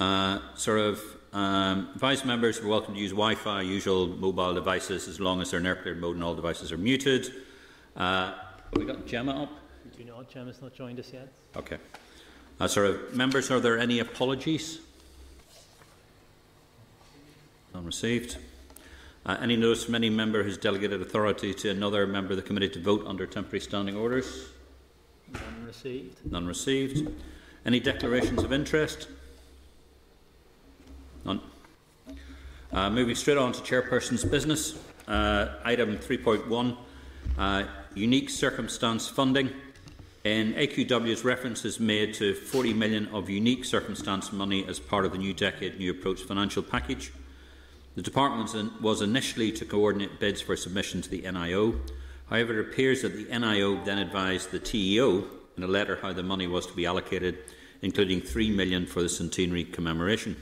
Uh, sort of um, vice members are welcome to use Wi-Fi, usual mobile devices, as long as they're in airplane mode and all devices are muted. Uh, have we got Jemma up? We do not. Jemma's not joined us yet. Okay. Uh, sort of members, are there any apologies? None received. Uh, any notice from any member who's delegated authority to another member of the committee to vote under temporary standing orders? None received. None received. Any declarations of interest? None. Uh, moving straight on to chairperson's business. Uh, item 3.1 uh, unique circumstance funding. In AQW's reference is made to 40 million of unique circumstance money as part of the New Decade New Approach financial package. The department was initially to coordinate bids for submission to the NIO. However, it appears that the NIO then advised the TEO in a letter how the money was to be allocated, including 3 million for the centenary commemoration.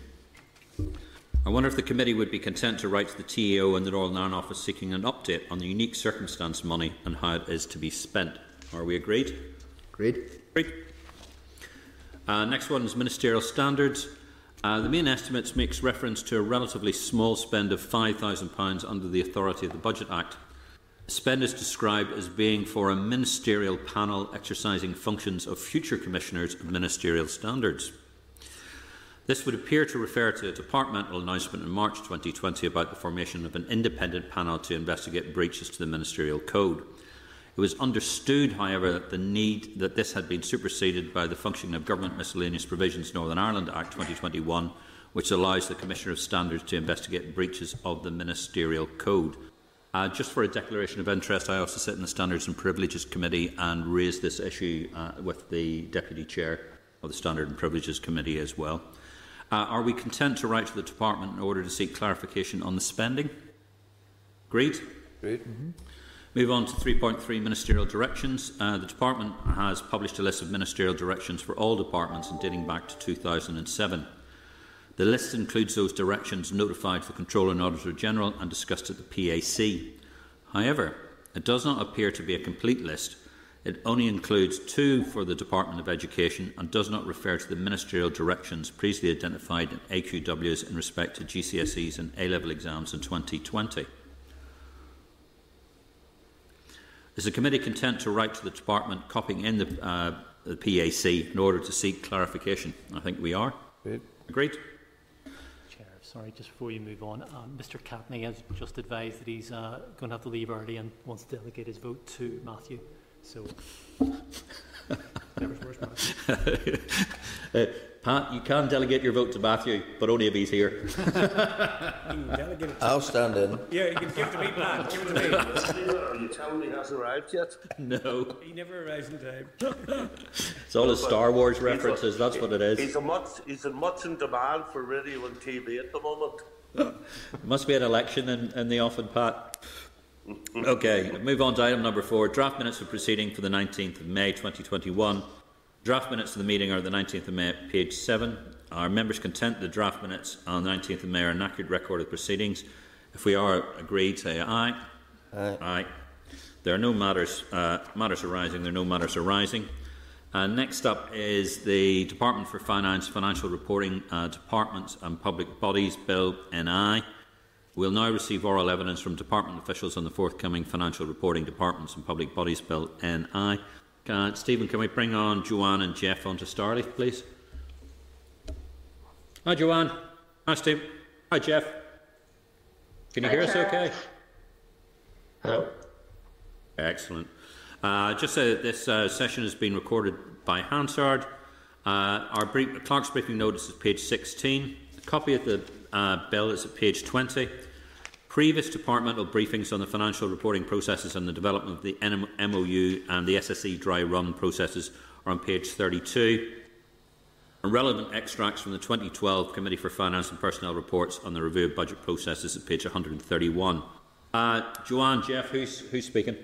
I wonder if the committee would be content to write to the TEO and the Northern Ireland Office seeking an update on the unique circumstance money and how it is to be spent. Are we agreed? Agreed. Agreed. Uh, next one is ministerial standards. Uh, the main estimates makes reference to a relatively small spend of £5,000 under the authority of the Budget Act. Spend is described as being for a ministerial panel exercising functions of future commissioners of ministerial standards. This would appear to refer to a departmental announcement in March 2020 about the formation of an independent panel to investigate breaches to the ministerial code. It was understood, however, that the need that this had been superseded by the Functioning of Government Miscellaneous Provisions Northern Ireland Act 2021, which allows the Commissioner of Standards to investigate breaches of the Ministerial Code. Uh, just for a declaration of interest, I also sit in the Standards and Privileges Committee and raised this issue uh, with the Deputy Chair of the Standards and Privileges Committee as well. Uh, are we content to write to the Department in order to seek clarification on the spending? Agreed? Agreed. Mm -hmm. Move on to 3.3 Ministerial Directions. Uh, the Department has published a list of ministerial directions for all departments and dating back to 2007. The list includes those directions notified to the Controller and Auditor General and discussed at the PAC. However, it does not appear to be a complete list. It only includes two for the Department of Education and does not refer to the ministerial directions previously identified in AQWs in respect to GCSEs and A level exams in 2020. Is the committee content to write to the department copying in the, uh, the PAC in order to seek clarification? I think we are. Agreed. Agreed? Chair, sorry, just before you move on, um, Mr Catney has just advised that he's uh, going to have to leave early and wants to delegate his vote to Matthew. So, uh, Pat, you can delegate your vote to Matthew, but only if he's here. I'll stand in. Yeah, you can give it to me, Pat. Give it to me. Are you telling me he hasn't arrived yet? No. He never arrives in time. It's all his Star Wars references, that's what it is. He's a much, he's a much in demand for radio and TV at the moment. Must be an election in, in the offing, Pat. Okay, move on to item number four. Draft minutes of proceeding for the 19th of May 2021. Draft minutes of the meeting are the 19th of May, page 7. Are members content the draft minutes on the 19th of May are an accurate record of proceedings? If we are agreed, say aye. Aye. Aye. There are no matters, uh, matters arising. There are no matters arising. Uh, next up is the Department for Finance, Financial Reporting uh, Departments and Public Bodies Bill NI. We'll now receive oral evidence from department officials on the forthcoming Financial Reporting Departments and Public Bodies Bill NI. Uh, Stephen, can we bring on Joanne and Jeff onto StarLeaf, please? Hi, Joanne. Hi, Steve. Hi, Jeff. Can you Hi, hear us okay? Hello. Excellent. Uh, just say that this uh, session has been recorded by Hansard. Uh, our brief, clerk's briefing notice is page 16. A copy of the uh, bill is at page 20. Previous departmental briefings on the financial reporting processes and the development of the MOU and the SSE dry run processes are on page 32. And relevant extracts from the 2012 Committee for Finance and Personnel reports on the review of budget processes at page 131. Uh, Joanne, Jeff, who's, who's speaking?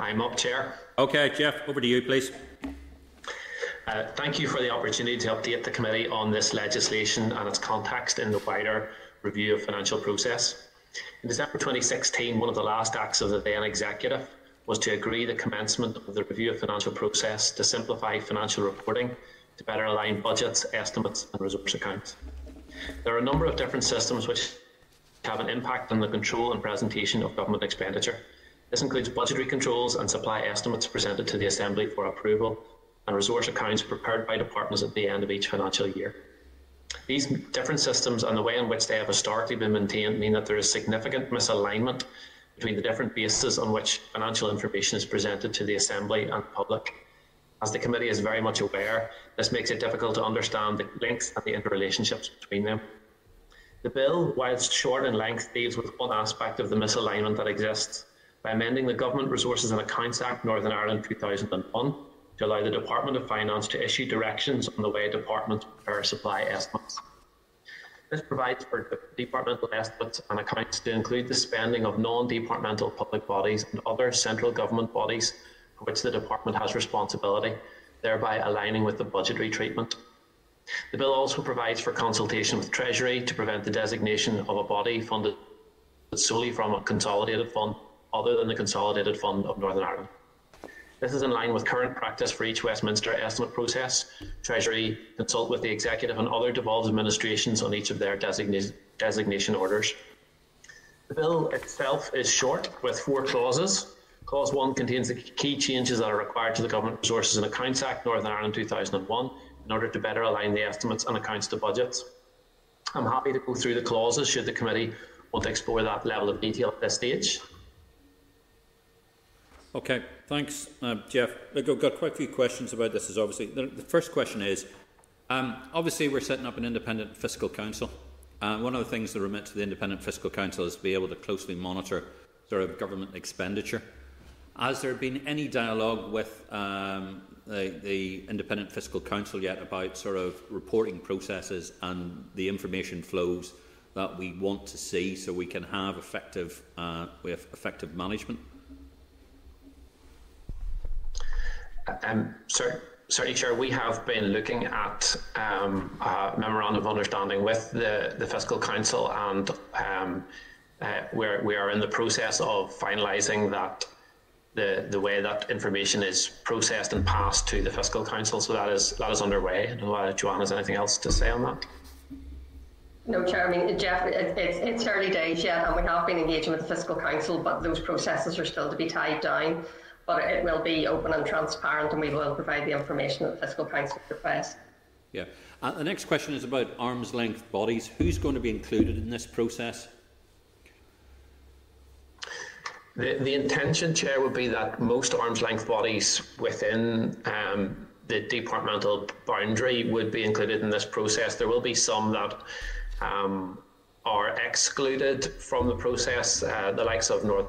I'm up, Chair. Okay, Jeff, over to you, please. Uh, thank you for the opportunity to update the committee on this legislation and its context in the wider review of financial process. In December 2016, one of the last acts of the then executive was to agree the commencement of the review of financial process to simplify financial reporting to better align budgets, estimates and resource accounts. There are a number of different systems which have an impact on the control and presentation of government expenditure. This includes budgetary controls and supply estimates presented to the Assembly for approval and resource accounts prepared by departments at the end of each financial year. These different systems and the way in which they have historically been maintained mean that there is significant misalignment between the different bases on which financial information is presented to the Assembly and public. As the committee is very much aware, this makes it difficult to understand the links and the interrelationships between them. The bill, whilst short in length, deals with one aspect of the misalignment that exists by amending the Government Resources and Accounts Act Northern Ireland 2001 to allow the Department of Finance to issue directions on the way departments prepare supply estimates. This provides for departmental estimates and accounts to include the spending of non-departmental public bodies and other central government bodies for which the department has responsibility, thereby aligning with the budgetary treatment. The bill also provides for consultation with Treasury to prevent the designation of a body funded solely from a consolidated fund other than the Consolidated Fund of Northern Ireland. This is in line with current practice for each Westminster estimate process. Treasury consult with the Executive and other devolved administrations on each of their designa- designation orders. The bill itself is short with four clauses. Clause 1 contains the key changes that are required to the Government Resources and Accounts Act Northern Ireland 2001 in order to better align the estimates and accounts to budgets. I'm happy to go through the clauses should the committee want to explore that level of detail at this stage. Okay, thanks, uh, Jeff. Look, I've got quite a few questions about this. Is obviously the, the first question is, um, obviously we're setting up an independent fiscal council. Uh, one of the things that remit to the independent fiscal council is to be able to closely monitor sort of government expenditure. Has there been any dialogue with um, the, the independent fiscal council yet about sort of reporting processes and the information flows that we want to see so we can have effective, uh, effective management? Um, sir, certainly, Chair, we have been looking at um, a memorandum of understanding with the, the Fiscal Council, and um, uh, we're, we are in the process of finalising that the, the way that information is processed and passed to the Fiscal Council. So that is that is underway. I don't know if Joanne has anything else to say on that. No, Chair. I mean, Jeff, it, it's, it's early days yet, and we have been engaging with the Fiscal Council, but those processes are still to be tied down but it will be open and transparent and we will provide the information that the Fiscal Council requests. Yeah. Uh, the next question is about arm's length bodies. Who's going to be included in this process? The, the intention, Chair, would be that most arm's length bodies within um, the departmental boundary would be included in this process. There will be some that um, are excluded from the process, uh, the likes of North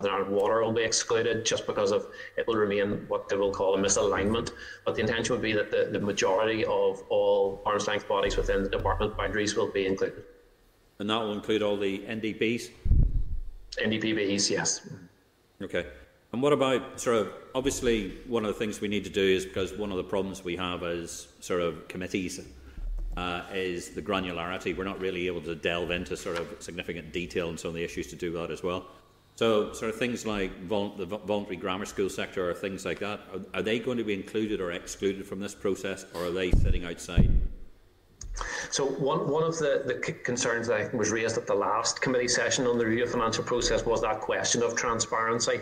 Ireland Water will be excluded just because of it will remain what they will call a misalignment. But the intention would be that the, the majority of all arm's length bodies within the department boundaries will be included. And that will include all the NDPs? NDPBs, yes. Okay. And what about sort of obviously one of the things we need to do is because one of the problems we have as sort of committees uh, is the granularity. We're not really able to delve into sort of significant detail and some of the issues to do that as well. So, sort of things like vol- the voluntary grammar school sector or things like that, are, are, they going to be included or excluded from this process, or are they sitting outside? So, one, one of the, the concerns that was raised at the last committee session on the review of financial process was that question of transparency.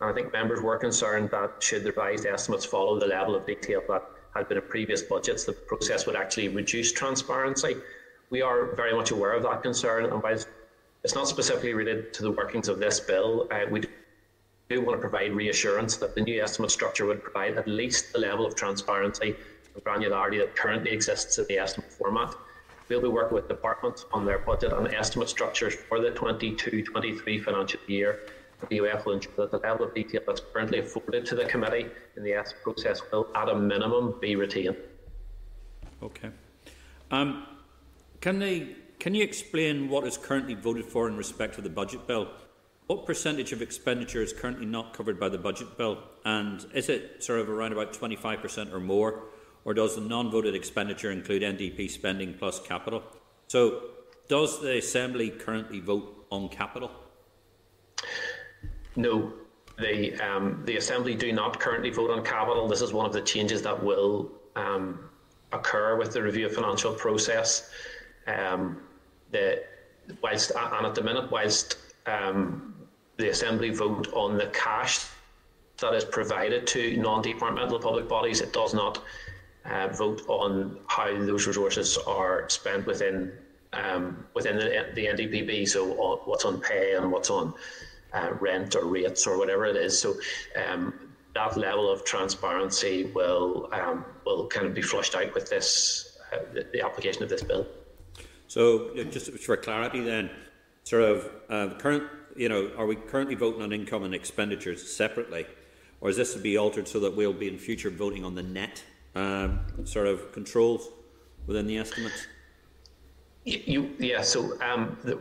And I think members were concerned that should the revised estimates follow the level of detail that had been in previous budgets, the process would actually reduce transparency. We are very much aware of that concern, and whilst it's not specifically related to the workings of this bill. Uh, we do want to provide reassurance that the new estimate structure would provide at least the level of transparency and granularity that currently exists in the estimate format. We'll be working with departments on their budget and estimate structures for the 22-23 financial year. The UF will ensure that the level of detail that's currently afforded to the committee in the estimate process will, at a minimum, be retained. Okay. Um, can they can you explain what is currently voted for in respect to the budget bill? What percentage of expenditure is currently not covered by the budget bill? And is it sort of around about 25% or more? Or does the non voted expenditure include NDP spending plus capital? So, does the Assembly currently vote on capital? No, the um, the Assembly do not currently vote on capital. This is one of the changes that will um, occur with the review of financial process. Um, the, whilst and at the minute, whilst um, the Assembly vote on the cash that is provided to non-departmental public bodies, it does not uh, vote on how those resources are spent within um, within the, the NDPB. So what's on pay and what's on uh, rent or rates or whatever it is. So um, that level of transparency will um, will kind of be flushed out with this uh, the, application of this bill. So just for clarity, then, sort of uh, current, you know, are we currently voting on income and expenditures separately, or is this to be altered so that we'll be in future voting on the net um, sort of controls within the estimates? You, yeah, so um, the,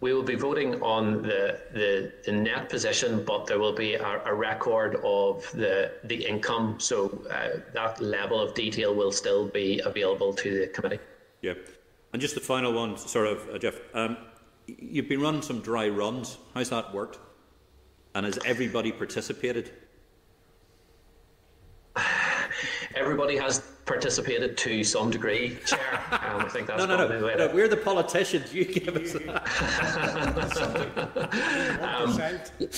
we will be voting on the, the, the, net position, but there will be a, a record of the, the income. So uh, that level of detail will still be available to the committee. Yeah. And just the final one, sort of, uh, Jeff. Um, you've been running some dry runs. How's that worked? And has everybody participated? Everybody has participated to some degree, Chair. Um, I think that's no, no, no. no we're the politicians. You give us that. um,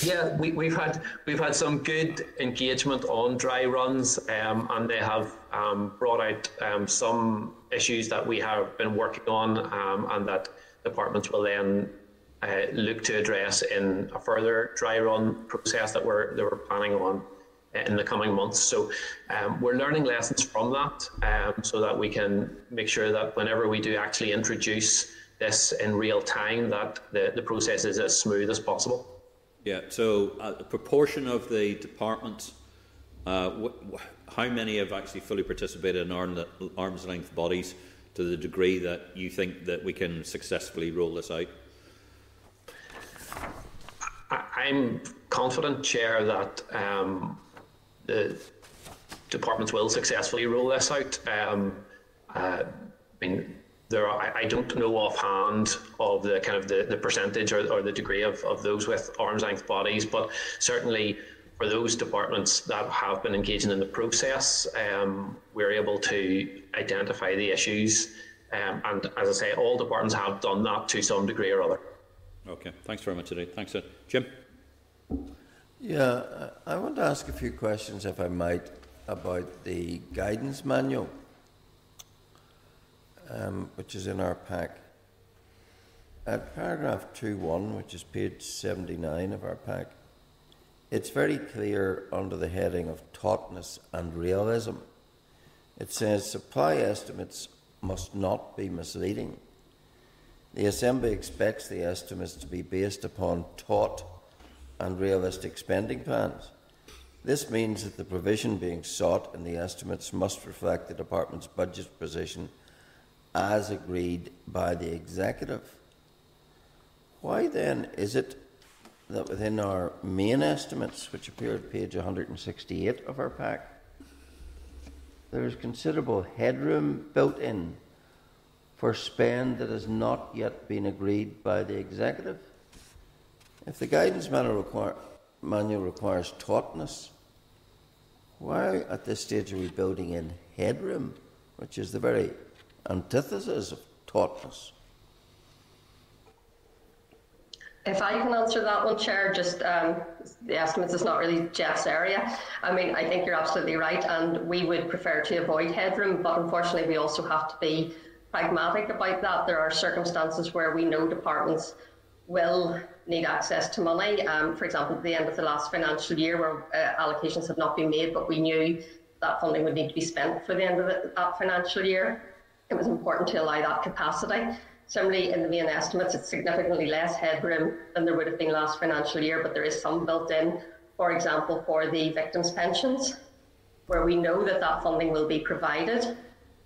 yeah, we, we've had we've had some good engagement on dry runs, um, and they have um, brought out um, some issues that we have been working on, um, and that departments will then uh, look to address in a further dry run process that we're that we're planning on in the coming months. So um, we're learning lessons from that um, so that we can make sure that whenever we do actually introduce this in real time, that the, the process is as smooth as possible. Yeah, so uh, the proportion of the departments, uh, wh- wh- how many have actually fully participated in arm- arm's length bodies to the degree that you think that we can successfully roll this out? I'm confident, Chair, that um, the departments will successfully roll this out. Um, uh, I mean, there are, I, I, don't know offhand of the kind of the, the percentage or, or the degree of, of those with arm's length bodies, but certainly for those departments that have been engaging in the process, um, we're able to identify the issues. Um, and as I say, all departments have done that to some degree or other. Okay, thanks very much indeed. Thanks, Jim. Yeah, I want to ask a few questions, if I might, about the guidance manual, um, which is in our pack. At paragraph 2.1, which is page 79 of our pack, it's very clear under the heading of tautness and realism. It says supply estimates must not be misleading. The Assembly expects the estimates to be based upon taut and realistic spending plans. This means that the provision being sought in the estimates must reflect the Department's budget position as agreed by the Executive. Why then is it that within our main estimates, which appear at page 168 of our pack, there is considerable headroom built in for spend that has not yet been agreed by the Executive? If the guidance manual, require, manual requires tautness, why at this stage are we building in headroom, which is the very antithesis of tautness? If I can answer that one, Chair, just um, the estimates is not really Jeff's area. I mean, I think you're absolutely right, and we would prefer to avoid headroom, but unfortunately, we also have to be pragmatic about that. There are circumstances where we know departments will need access to money. Um, for example, at the end of the last financial year, where uh, allocations have not been made, but we knew that funding would need to be spent for the end of the, that financial year, it was important to allow that capacity. Similarly, in the main estimates, it's significantly less headroom than there would have been last financial year, but there is some built in, for example, for the victims' pensions, where we know that that funding will be provided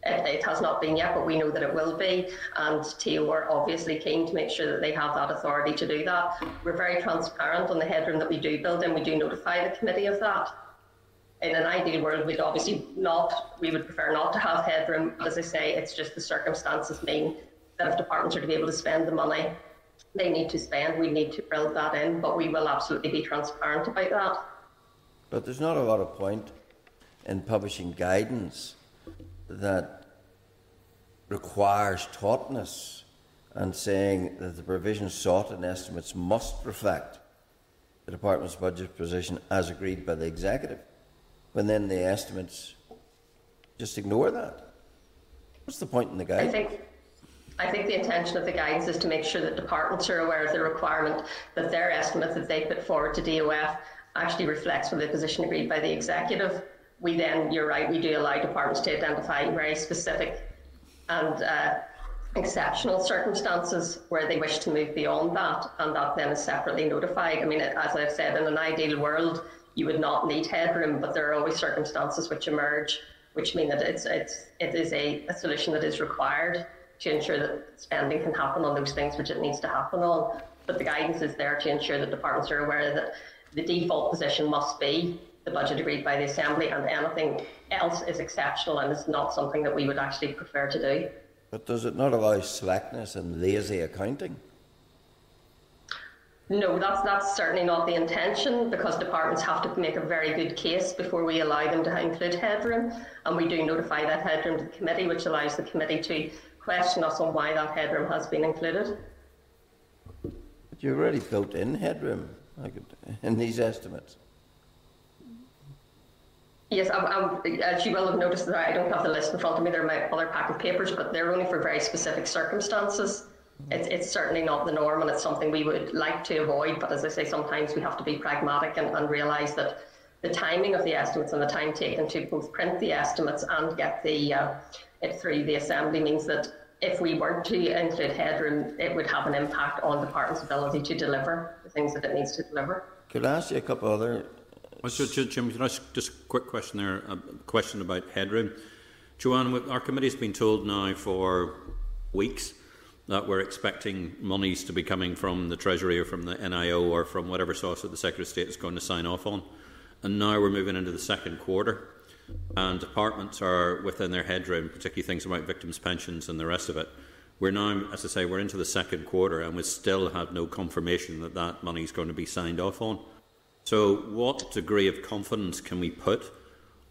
it has not been yet, but we know that it will be. And TEO are obviously keen to make sure that they have that authority to do that. We're very transparent on the headroom that we do build in. We do notify the committee of that. In an ideal world, we'd obviously not, we would prefer not to have headroom. As I say, it's just the circumstances mean that if departments are to be able to spend the money they need to spend, we need to build that in, but we will absolutely be transparent about that. But there's not a lot of point in publishing guidance that requires tautness and saying that the provisions sought in estimates must reflect the department's budget position as agreed by the executive, when then the estimates just ignore that. What's the point in the guidance? I think I think the intention of the guidance is to make sure that departments are aware of the requirement that their estimate that they put forward to DOF actually reflects from the position agreed by the executive. We then, you're right, we do allow departments to identify very specific and uh, exceptional circumstances where they wish to move beyond that, and that then is separately notified. I mean, as I've said, in an ideal world, you would not need headroom, but there are always circumstances which emerge which mean that it's, it's, it is a, a solution that is required to ensure that spending can happen on those things which it needs to happen on. But the guidance is there to ensure that departments are aware that the default position must be the budget agreed by the Assembly, and anything else is exceptional and is not something that we would actually prefer to do. But does it not allow slackness and lazy accounting? No, that's that's certainly not the intention because departments have to make a very good case before we allow them to include headroom, and we do notify that headroom to the committee, which allows the committee to question us on why that headroom has been included. But you have already built in headroom in these estimates. Yes, I, I, as you will have noticed, I don't have the list in front of me. They're my other pack of papers, but they're only for very specific circumstances. It's, it's certainly not the norm and it's something we would like to avoid. But as I say, sometimes we have to be pragmatic and, and realise that the timing of the estimates and the time taken to both print the estimates and get the uh, it through the assembly means that if we were to include headroom, it would have an impact on the department's ability to deliver the things that it needs to deliver. Could I ask you a couple other? Well, can I ask just a quick question there? A question about headroom. Joanne, our committee's been told now for weeks that we're expecting monies to be coming from the Treasury or from the NIO or from whatever source that the Secretary of State is going to sign off on. And now we're moving into the second quarter, and departments are within their headroom, particularly things about victims' pensions and the rest of it. We're now, as I say, we're into the second quarter, and we still have no confirmation that that money is going to be signed off on. So, what degree of confidence can we put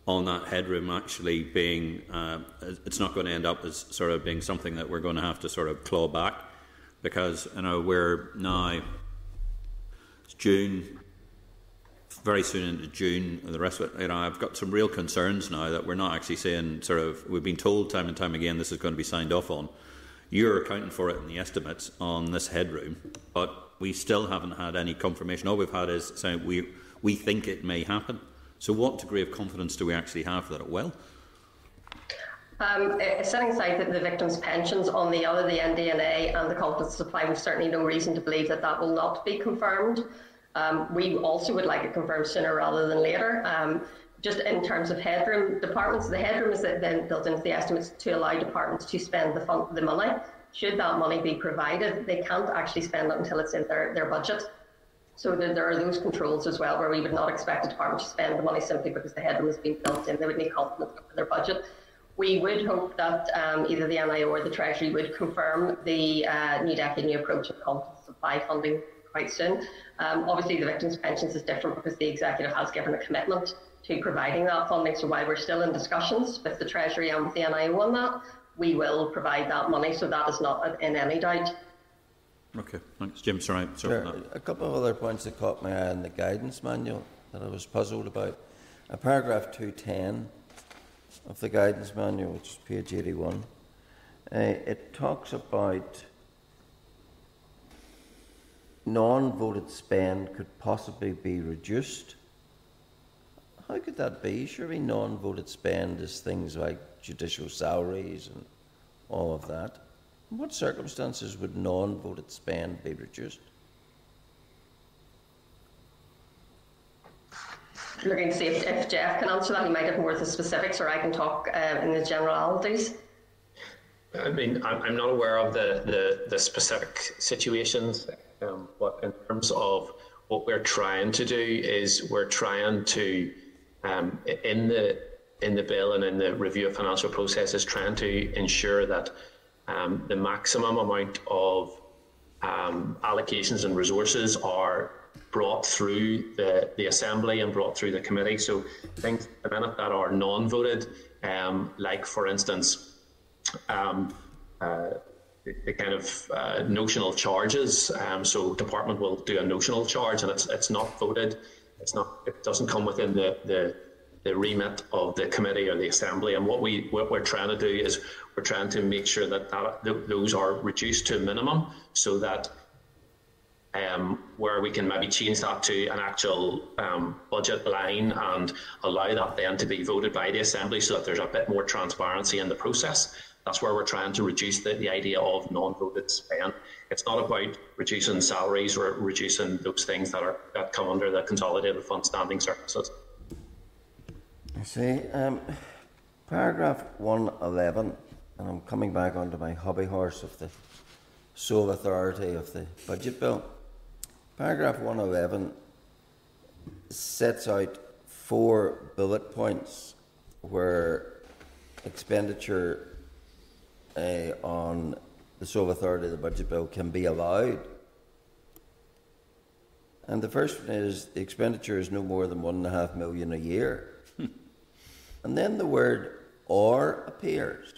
on that headroom actually being, uh, it's not going to end up as sort of being something that we're going to have to sort of claw back because, you know, we're now, it's June, very soon into June, and the rest of it, you know, I've got some real concerns now that we're not actually saying sort of, we've been told time and time again this is going to be signed off on. You're accounting for it in the estimates on this headroom, but we still haven't had any confirmation. All we've had is saying we, we think it may happen. So, what degree of confidence do we actually have that it will? Um, setting aside the, the victims' pensions, on the other, the NDNA and the confidence supply, we've certainly no reason to believe that that will not be confirmed. Um, we also would like it confirmed sooner rather than later. Um, just in terms of headroom, departments, the headroom is then built into the estimates to allow departments to spend the, fund, the money. Should that money be provided, they can't actually spend it until it's in their, their budget. So there, there, are those controls as well where we would not expect a department to spend the money simply because the headroom has been built in. They would need confidence for their budget. We would hope that um, either the NIO or the Treasury would confirm the uh, new decade new approach of confidence supply funding quite soon. Um, obviously, the victims' pensions is different because the executive has given a commitment to providing that funding. So while we're still in discussions with the Treasury and with the NIO on that, we will provide that money. So that is not in any doubt. Okay, thanks. Jim, sorry. sorry sure. A couple of other points that caught my eye in the guidance manual that I was puzzled about. A paragraph 210 of the guidance manual, which is page 81, uh, it talks about non voted spend could possibly be reduced. How could that be? Surely non voted spend is things like judicial salaries and all of that. In what circumstances would non voted spend be reduced? Looking to see if, if, Jeff can answer that. He might have more of the specifics, or I can talk uh, in the generalities. I mean, I'm not aware of the, the, the specific situations, um, but in terms of what we're trying to do is we're trying to, um, in the in the bill and in the review of financial processes, trying to ensure that um, the maximum amount of um, allocations and resources are brought through the, the assembly and brought through the committee. So things minute that are non-voted, um, like for instance, um, uh, the, the, kind of uh, notional charges. Um, so department will do a notional charge, and it's it's not voted. It's not. It doesn't come within the the the remit of the committee or the assembly. And what we what we're trying to do is we're trying to make sure that, that those are reduced to a minimum, so that um, where we can maybe change that to an actual um, budget line and allow that then to be voted by the assembly, so that there's a bit more transparency in the process. That's where we're trying to reduce the, the idea of non-voted spend. It's not about reducing salaries or reducing those things that are that come under the consolidated fund standing services. I see. Um, paragraph 111, and I'm coming back onto my hobby horse of the sole authority of the budget bill. Paragraph 111 sets out four bullet points where expenditure uh, on the sole authority of the budget bill can be allowed. And the first one is the expenditure is no more than one and a half million a year. And then the word or appears.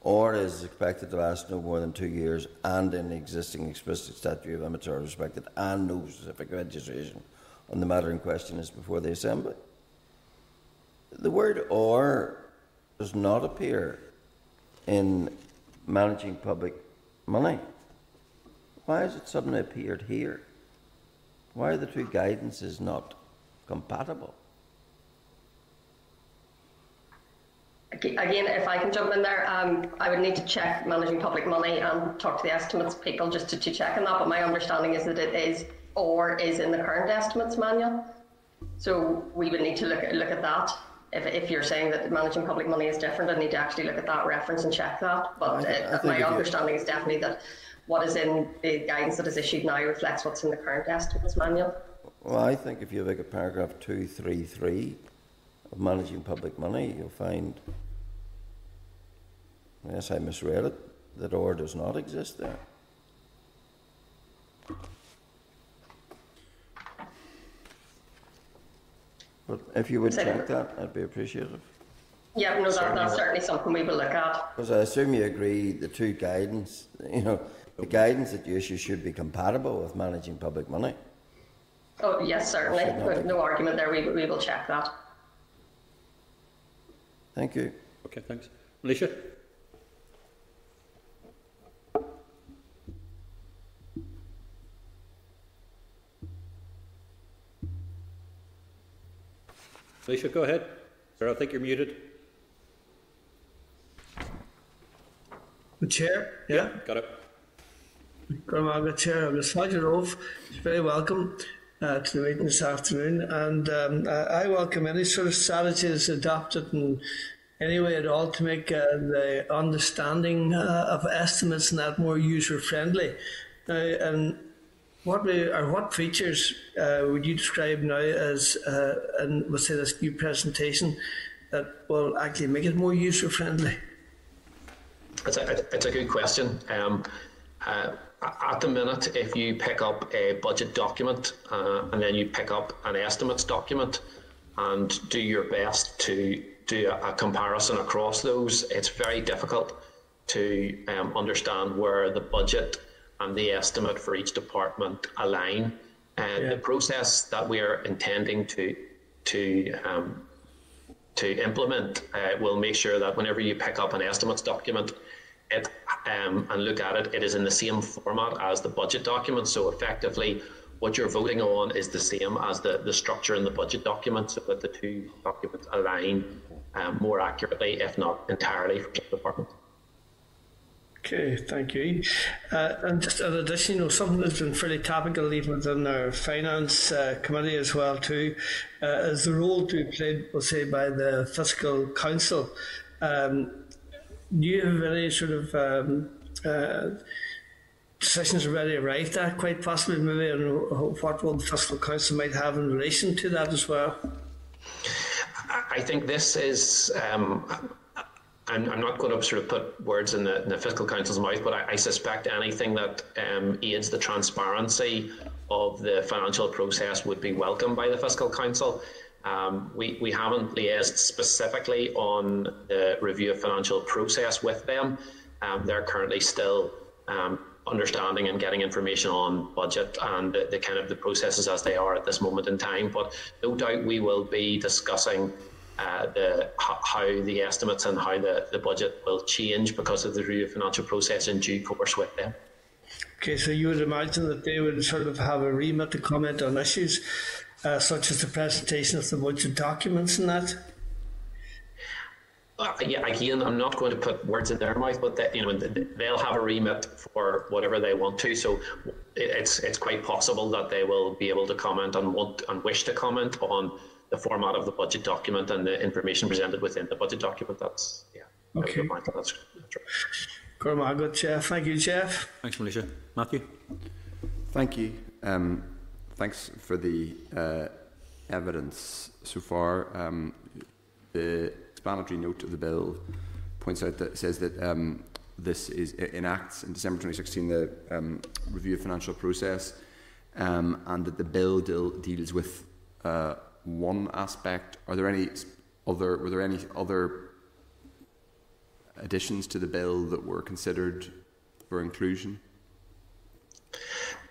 Or is expected to last no more than two years and in existing explicit statute limits are respected and no specific registration on the matter in question is before the Assembly. The word or does not appear in managing public money. Why has it suddenly appeared here? Why are the two guidances not compatible? Again, if I can jump in there, um, I would need to check managing public money and talk to the estimates people just to, to check on that. But my understanding is that it is or is in the current estimates manual. So we would need to look at, look at that. If, if you're saying that managing public money is different, I need to actually look at that reference and check that. But I, uh, I my understanding is definitely that what is in the guidance that is issued now reflects what's in the current estimates manual. Well, I think if you look at paragraph 233 of managing public money, you'll find Unless I misread it, that or does not exist there. But if you would check that, I'd be appreciative. Yeah, no, that, that's certainly something we will look at. Because I assume you agree the two guidance, you know, the guidance that you issue should be compatible with managing public money. Oh, yes, certainly. No argument there. We, we will check that. Thank you. Okay, thanks. Maolíosa? Maolíosa, go ahead. Sir, I think you're muted. The chair? Yeah. Got it. Grandma, Chair, I'm Roger Rove. Very welcome uh, to the meeting this afternoon. And um, I welcome any sort of strategies adopted in any way at all to make uh, the understanding uh, of estimates and that more user friendly. Now, and what or what features uh, would you describe now as, uh, and we'll say this new presentation, that will actually make it more user friendly? It's a, it's a good question. Um, uh, at the minute, if you pick up a budget document uh, and then you pick up an estimates document and do your best to do a, a comparison across those, it's very difficult to um, understand where the budget and the estimate for each department align. And yeah. the process that we are intending to to um, to implement uh, will make sure that whenever you pick up an estimates document, it um, and look at it, it is in the same format as the budget document. So effectively, what you're voting on is the same as the, the structure in the budget document, so that the two documents align um, more accurately, if not entirely, for the department. Okay, thank you. Uh, and just in addition, you know, something that's been fairly topical even within our finance uh, committee as well too, uh, is the role to be played, we'll say, by the fiscal council. Um, do you have any sort of um, uh, decisions already arrived at, quite possibly, maybe, and what role the fiscal council might have in relation to that as well? I think this is. Um, I'm, I'm not going to sort of put words in the, in the fiscal council's mouth, but I, I suspect anything that um, aids the transparency of the financial process would be welcomed by the Fiscal Council. Um, we, we haven't liaised specifically on the review of financial process with them. Um, they're currently still um, understanding and getting information on budget and the, the, kind of the processes as they are at this moment in time. But no doubt we will be discussing uh, the how the estimates and how the, the budget will change because of the review of financial process in due course with them. Okay, so you would imagine that they would sort of have a remit to comment on issues uh, such as the presentation of the budget documents and that? Uh, yeah, again, I'm not going to put words in their mouth, but they, you know they'll have a remit for whatever they want to. So it's it's quite possible that they will be able to comment and want and wish to comment on the format of the budget document and the information presented within the budget document. That's yeah. Okay. That's, that's right. Good, Jeff. Thank you, Jeff. Thanks, Maolíosa. Matthew. Thank you. Um, thanks for the uh, evidence so far. Um, the explanatory note of the bill points out that says that um, this is enacts in December 2016 the um, review of financial process, um, and that the bill deal, deals with uh, one aspect. Are there any other? Were there any other additions to the bill that were considered for inclusion?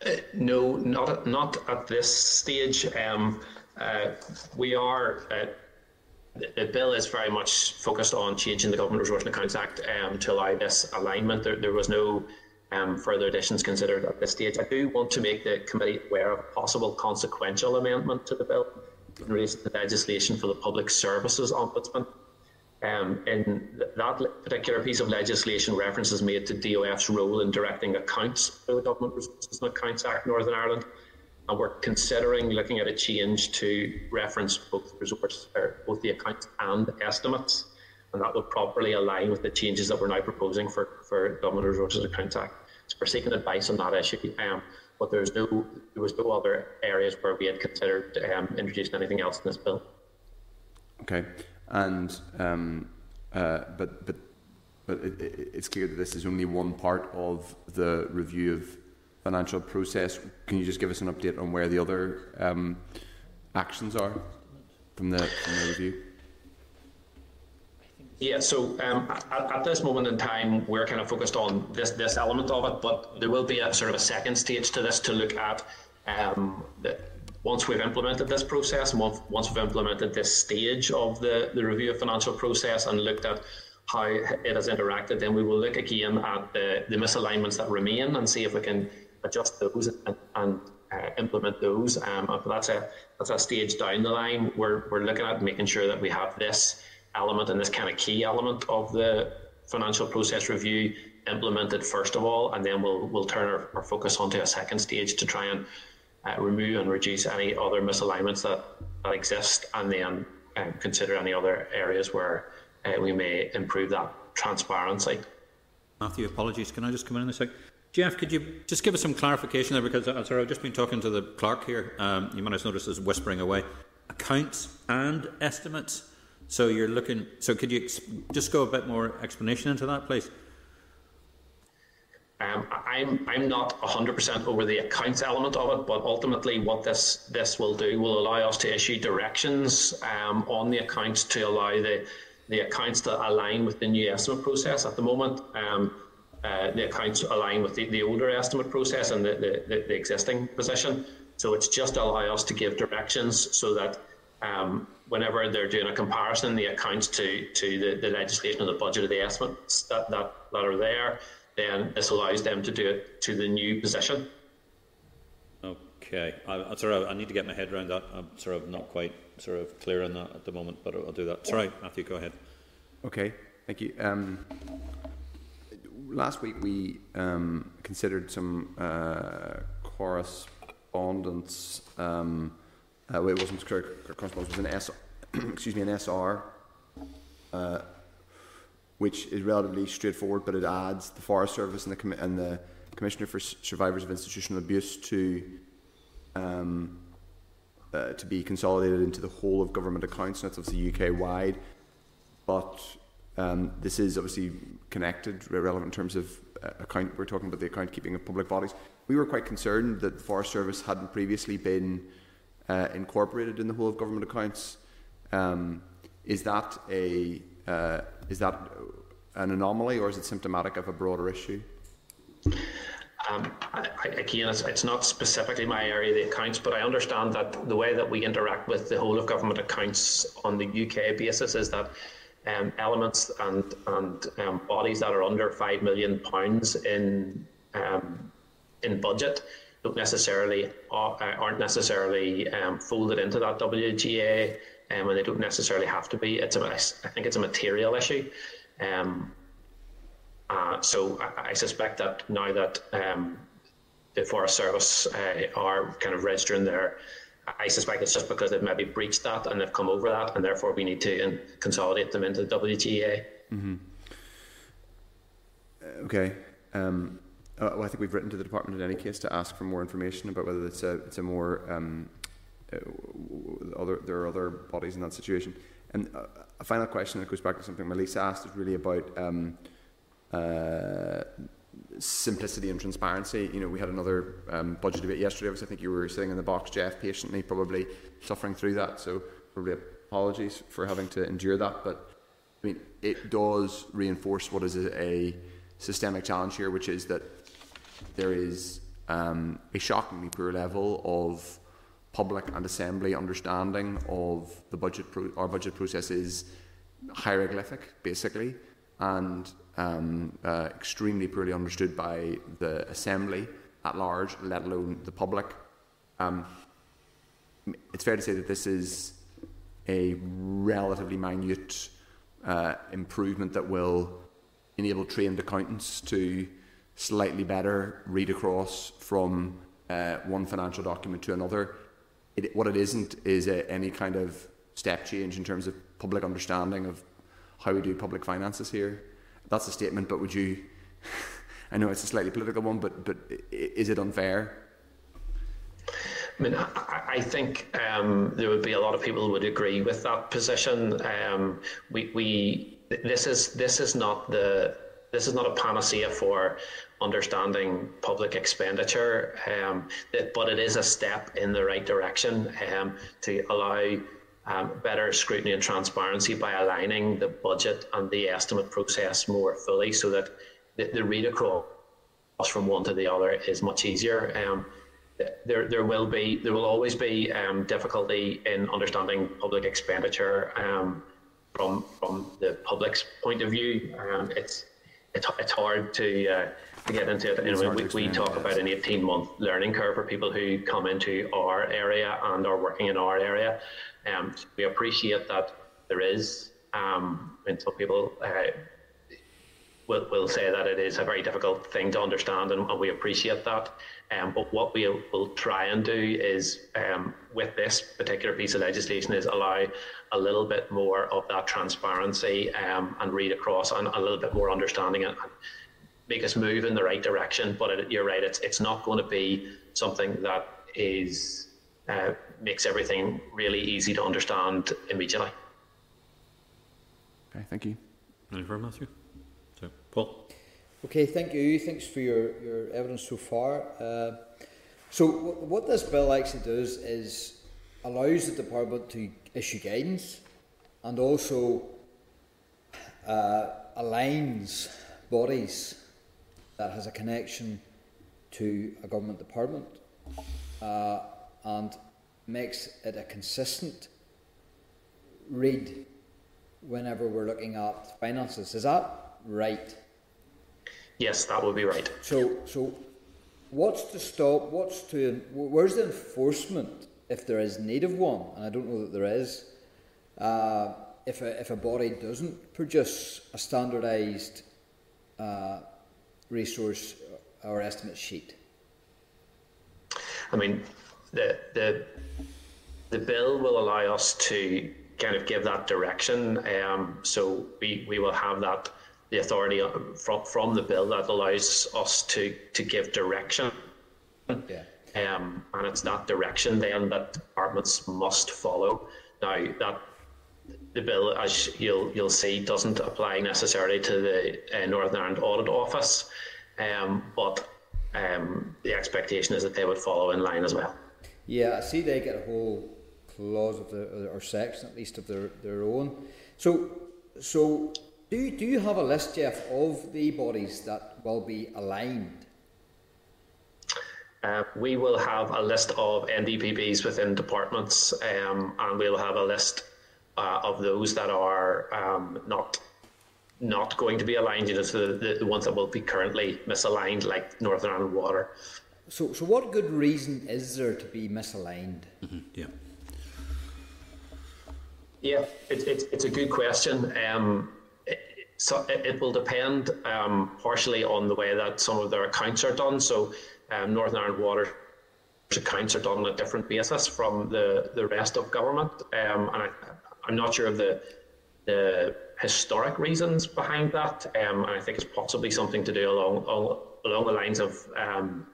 Uh, no, not not at this stage. Um, uh, we are. Uh, the bill is very much focused on changing the Government Resource and Accounts Act um, to allow this alignment. There, there was no um, further additions considered at this stage. I do want to make the committee aware of possible consequential amendment to the bill in relation to legislation for the Public Services Ombudsman. Um, in that particular piece of legislation, reference is made to DOF's role in directing accounts for the Government Resources and Accounts Act Northern Ireland, and we're considering looking at a change to reference both both the accounts and estimates, and that would properly align with the changes that we're now proposing for for Government Resources and Accounts Act. So we're seeking advice on that issue. Um, but there's no there was no other areas where we had considered um, introducing anything else in this bill. Okay and um, uh, but but but it, it's clear that this is only one part of the review of financial process. Can you just give us an update on where the other um, actions are from the from the review? Yeah, so um, at, at, this moment in time, we're kind of focused on this this element of it, but there will be a sort of a second stage to this to look at um, the, once we've implemented this process and once we've implemented this stage of the, the review of financial process and looked at how it has interacted, then we will look again at the, the misalignments that remain and see if we can adjust those and, and uh, implement those. Um, that's a that's a stage down the line. We're we're looking at making sure that we have this element and this kind of key element of the financial process review implemented first of all, and then we'll we'll turn our, our focus onto a second stage to try and uh, remove and reduce any other misalignments that, that exist, and then um, consider any other areas where uh, we may improve that transparency. Matthew, apologies. Can I just come in a sec? Jeff, could you just give us some clarification there? Because uh, sorry, I've just been talking to the clerk here. Um, you might have noticed us whispering away. Accounts and estimates. So you're looking. So could you just go a bit more explanation into that, please? Um, I'm I'm not 100% over the accounts element of it, but ultimately, what this this will do will allow us to issue directions um, on the accounts to allow the the accounts to align with the new estimate process. At the moment, um, uh, the accounts align with the, the older estimate process and the, the, the, existing position. So it's just allow us to give directions so that um, whenever they're doing a comparison, the accounts to to the, the legislation and the budget of the estimates that, that, that are there then this allows them to do it to the new position. Okay, I, I, sort of, I need to get my head around that. I'm sort of not quite sort of clear on that at the moment, but I'll, I'll do that. Sorry, Matthew, go ahead. Okay, thank you. Um, last week we um, considered some uh, correspondence. Um, uh, it wasn't correspondence; it was an S. excuse me, an SR. Uh, which is relatively straightforward, but it adds the Forest Service and the, and the Commissioner for Survivors of Institutional Abuse to um, uh, to be consolidated into the whole of government accounts. And that's obviously UK wide, but um, this is obviously connected, relevant in terms of uh, account. We're talking about the account keeping of public bodies. We were quite concerned that the Forest Service hadn't previously been uh, incorporated in the whole of government accounts. Um, is that a uh, is that an anomaly or is it symptomatic of a broader issue? Um, I, again, it's, it's, not specifically my area of the accounts, but I understand that the way that we interact with the whole of government accounts on the UK basis is that um, elements and and um, bodies that are under five million pounds in um, in budget don't necessarily uh, aren't necessarily um, folded into that WGA, um, and they don't necessarily have to be. It's a, I think it's a material issue. Um, uh, so I, I, suspect that now that um, the Forest Service uh, are kind of registering their, I suspect it's just because they've maybe breached that and they've come over that, and therefore we need to consolidate them into the WGA. Mm-hmm. Okay. Um, uh, well, I think we've written to the department in any case to ask for more information about whether it's a it's a more um, uh, other there are other bodies in that situation. And uh, a final question that goes back to something Melissa asked is really about um, uh, simplicity and transparency. You know, we had another um, budget debate yesterday. I think you were sitting in the box, Jeff, patiently, probably suffering through that. So probably apologies for having to endure that. But I mean, it does reinforce what is a, a systemic challenge here, which is that there is um, a shockingly poor level of public and assembly understanding of the budget. Pro- our budget process is hieroglyphic, basically, and um, uh, extremely poorly understood by the assembly at large, let alone the public. Um, it's fair to say that this is a relatively minute uh, improvement that will enable trained accountants to slightly better read across from uh, one financial document to another. It, what it isn't is a, any kind of step change in terms of public understanding of how we do public finances here. That's a statement, but would you? I know it's a slightly political one, but but is it unfair? I mean, I, I think um, there would be a lot of people who would agree with that position. Um, we, we this is this is not the this is not a panacea for understanding public expenditure, um, but it is a step in the right direction um, to allow um, better scrutiny and transparency by aligning the budget and the estimate process more fully so that the, the read across from one to the other is much easier. Um, there, there will be, there will always be um, difficulty in understanding public expenditure um, from from the public's point of view. Um, it's, it's it's hard to uh, to get into it. You know, we, we talk about an 18 month learning curve for people who come into our area and are working in our area. Um, we appreciate that there is, um, and some people uh, will, will say that it is a very difficult thing to understand, and, and we appreciate that. Um, but what we will try and do is, um, with this particular piece of legislation, is allow a little bit more of that transparency um, and read across and a little bit more understanding and make us move in the right direction. But it, you're right; it's it's not going to be something that is uh, makes everything really easy to understand immediately. Okay, thank you. Any further, Matthew? So, Paul. Okay, thank you. Thanks for your, your evidence so far. Uh, so, w- what this bill actually does is allows the department to issue guidance and also uh, aligns bodies that has a connection to a government department uh, and makes it a consistent read whenever we're looking at finances. Is that right? Yes, that would be right. So, so what's to stop? What's to? Where's the enforcement if there is need of one? And I don't know that there is. Uh, if a, if a body doesn't produce a standardised uh, resource or estimate sheet? I mean, the the the bill will allow us to kind of give that direction. Um, so we, we will have that the authority from from the bill that allows us to to give direction. Yeah. Um, and it's that direction then that departments must follow. Now that the bill, as you'll you'll see, doesn't apply necessarily to the uh, Northern Ireland Audit Office. um, but um, the expectation is that they would follow in line as well. Yeah, I see they get a whole clause of their or section at least of their, their own. So, so do you, do you have a list, Jeff, of the bodies that will be aligned? Uh, we will have a list of NDPBs within departments, um, and we'll have a list uh, of those that are um, not not going to be aligned, you know, to the, the, ones that will be currently misaligned, like Northern Ireland Water. So, so what good reason is there to be misaligned? Mm-hmm. Yeah. Yeah, it, it, it's a good question. Um, it, so it, it, will depend um, partially on the way that some of their accounts are done. So um, Northern Ireland Water accounts are done on a different basis from the, the rest of government. Um, and I, I'm not sure of the, the historic reasons behind that. Um, and I think it's possibly something to do along, along the lines of um,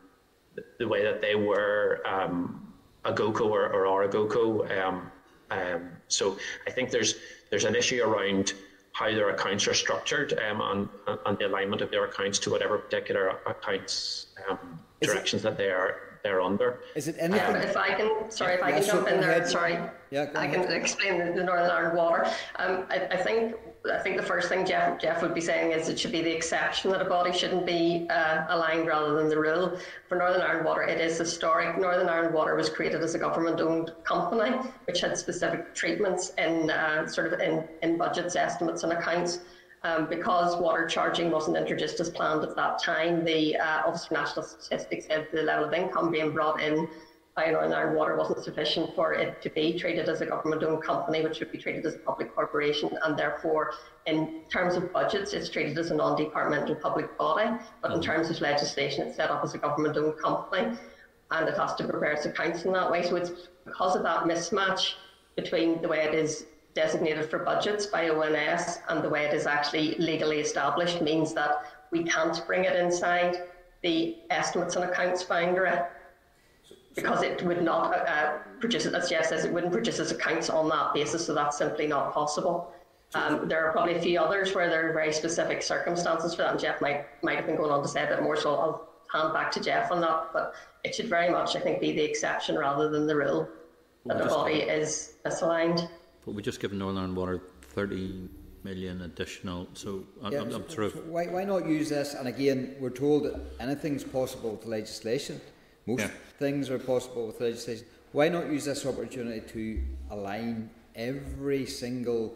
the way that they were um, a GOCO or, or are a GOCO. Um, um, so I think there's there's an issue around how their accounts are structured um, and, and the alignment of their accounts to whatever particular accounts um, directions that they are they're under. Is it anything? Um, if I can, sorry, if I can jump in there. Ahead. Sorry, yeah, I can explain the, the Northern Ireland water. Um, I, I, think I think the first thing Jeff Jeff would be saying is it should be the exception that a body shouldn't be uh, aligned rather than the rule. For Northern Ireland Water, it is historic. Northern Ireland Water was created as a government-owned company, which had specific treatments in uh, sort of in, in budgets, estimates, and accounts. Um, because water charging wasn't introduced as planned at that time, the uh, Office for National Statistics said the level of income being brought in by Northern Ireland Water wasn't sufficient for it to be treated as a government-owned company, which should be treated as a public corporation, and therefore, in terms of budgets, it's treated as a non-departmental public body. But in mm-hmm. terms of legislation, it's set up as a government-owned company, and it has to prepare its accounts in that way. So it's because of that mismatch between the way it is designated for budgets by ONS and the way it is actually legally established means that we can't bring it inside the estimates and accounts boundary because it would not uh, produce, as Jeff says, it wouldn't produce its accounts on that basis, so that's simply not possible. Um, there are probably a few others where there are very specific circumstances for that, and Jeff might might have been going on to say a bit more, so I'll hand back to Jeff on that. But it should very much, I think, be the exception rather than the rule that the body is misaligned. But we just given Northern Water 30 million additional, so I'm, yeah, I'm, I'm sort of... Why, why not use this? And again, we're told that anything's possible with legislation. Most yeah. things are possible with legislation. Why not use this opportunity to align every single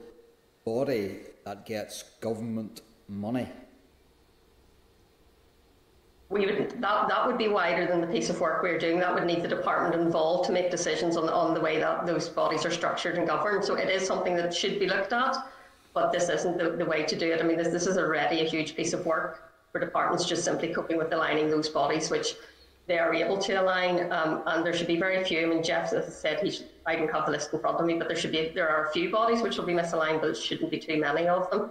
body that gets government money we would that that would be wider than the piece of work we're doing. That would need the department involved to make decisions on on the way that those bodies are structured and governed. So it is something that should be looked at, but this isn't the, the way to do it. I mean, this this is already a huge piece of work for departments just simply coping with aligning those bodies, which they are able to align. Um, and there should be very few. I mean, Jeff as I said he should, I don't have the list in front of me, but there should be there are a few bodies which will be misaligned, but it shouldn't be too many of them.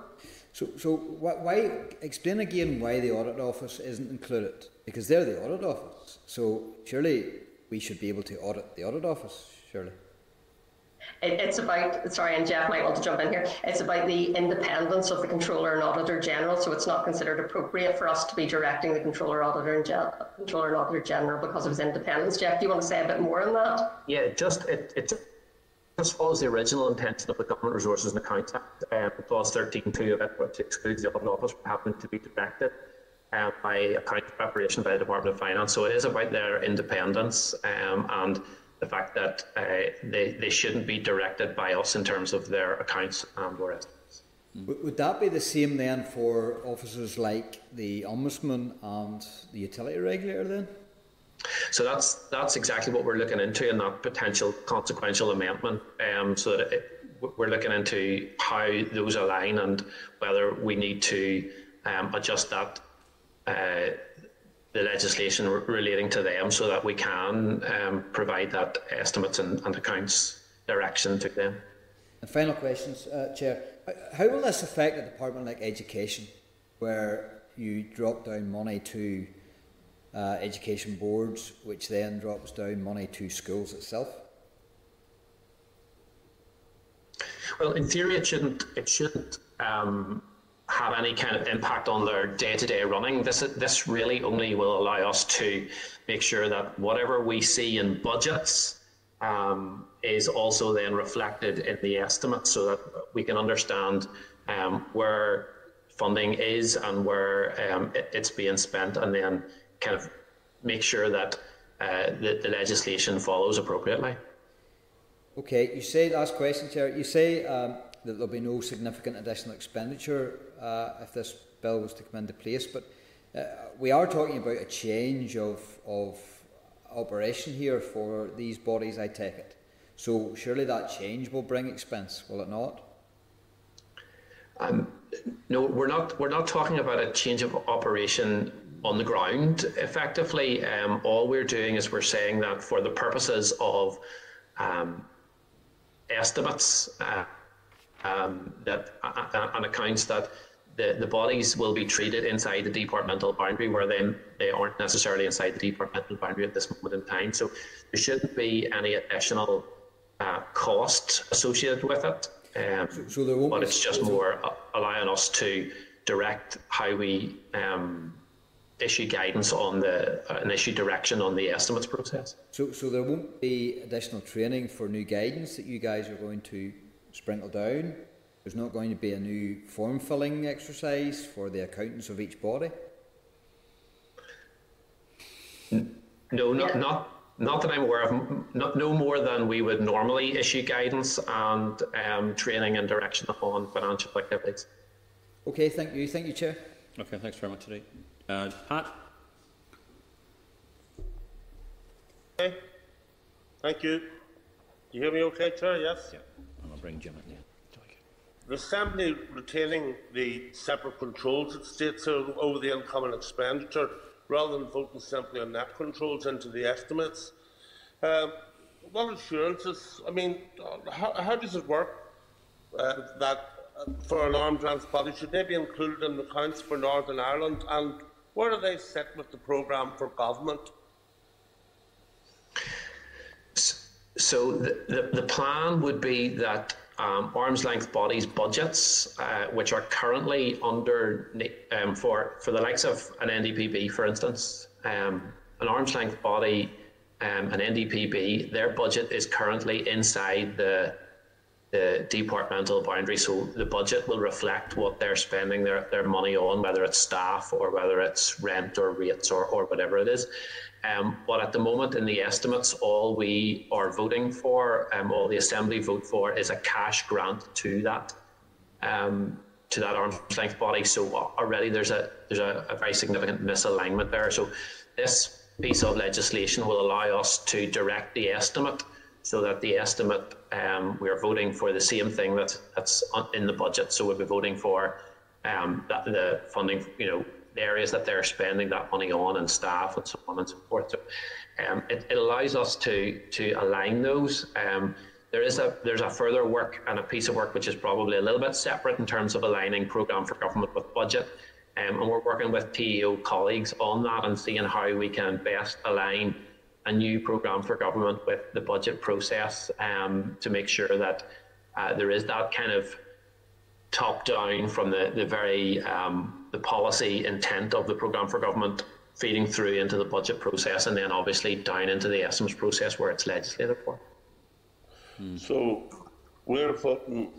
So, so why explain again why the audit office isn't included? Because they're the audit office. So surely we should be able to audit the audit office. Surely. It's about sorry, and Jeff might want to jump in here. It's about the independence of the controller and auditor general. So it's not considered appropriate for us to be directing the controller, auditor, and gen- controller and auditor general because of his independence. Jeff, do you want to say a bit more on that? Yeah, just it, it's this follows the original intention of the Government Resources and Accounts Act, um, clause 13.2 of it, which excludes the audit office from having to be directed uh, by account preparation by the Department of Finance. So it is about their independence um, and the fact that uh, they, they shouldn't be directed by us in terms of their accounts and or estimates. Would that be the same then for officers like the Ombudsman and the Utility Regulator then? So that's that's exactly what we're looking into in that potential consequential amendment. Um, so that it, we're looking into how those align and whether we need to um, adjust that uh, the legislation relating to them so that we can um, provide that estimates and, and, accounts direction to them. And final questions, uh, Chair. How will this affect a department like education, where you drop down money to uh, education boards, which then drops down money to schools itself? Well, in theory, it shouldn't. It shouldn't um, have any kind of impact on their day-to-day running. This this really only will allow us to make sure that whatever we see in budgets um, is also then reflected in the estimates, so that we can understand um, where funding is and where um, it, it's being spent, and then kind of make sure that uh, the, the legislation follows appropriately. Okay, you say, last question, Chair, you say um, that there'll be no significant additional expenditure uh, if this bill was to come into place, but uh, we are talking about a change of, of operation here for these bodies, I take it. So surely that change will bring expense, will it not? Um, no, we're not. We're not talking about a change of operation on the ground. Effectively, um, all we're doing is we're saying that for the purposes of um, estimates uh, um, that uh, uh, and accounts that the, the bodies will be treated inside the departmental boundary where then they aren't necessarily inside the departmental boundary at this moment in time. So there shouldn't be any additional uh, cost associated with it. Um, so, so there won't but it's just more uh, allowing us to direct how we um, issue guidance on the uh, and issue direction on the estimates process. So, so there won't be additional training for new guidance that you guys are going to sprinkle down. There's not going to be a new form filling exercise for the accountants of each body. No, not not not that I'm aware of. Not, no more than we would normally issue guidance and um, training and direction on financial activities. Okay, thank you. Thank you, Chair. Okay, thanks very much today. Uh, Pat? Okay. Thank you. Do you hear me okay, Chair? Yes? Yeah. I'll bring Jim in. Yeah. The Assembly retaining the separate controls it states over the income and expenditure rather than voting simply on net controls into the estimates. Uh, what assurances, I mean, how, how does it work uh, that uh, for an arms length body, should they be included in the accounts for Northern Ireland and where do they sit with the programme for government? So the, the, the plan would be that um, arm's length bodies budgets, uh, which are currently under um, for for the likes of an NDPB, for instance, um, an arm's length body, um, an NDPB, their budget is currently inside the the departmental boundary. So the budget will reflect what they're spending their, their money on, whether it's staff or whether it's rent or rates or, or whatever it is. Um, but at the moment, in the estimates, all we are voting for, um, all the Assembly vote for, is a cash grant to that um, to that arm's length body. So already there's a there's a, a very significant misalignment there. So this piece of legislation will allow us to direct the estimate so that the estimate um, we are voting for the same thing that, that's in the budget. So we'll be voting for um, that, the funding, you know, the areas that they're spending that money on and staff and so on and so forth. So um, it, it, allows us to to align those. Um, there is a there's a further work and a piece of work which is probably a little bit separate in terms of aligning programme for government with budget. Um, and we're working with TEO colleagues on that and seeing how we can best align a new programme for government with the budget process um, to make sure that uh, there is that kind of top down from the, the very um, the policy intent of the programme for government feeding through into the budget process and then obviously down into the estimates process where it's legislated for. Hmm. So we're voting.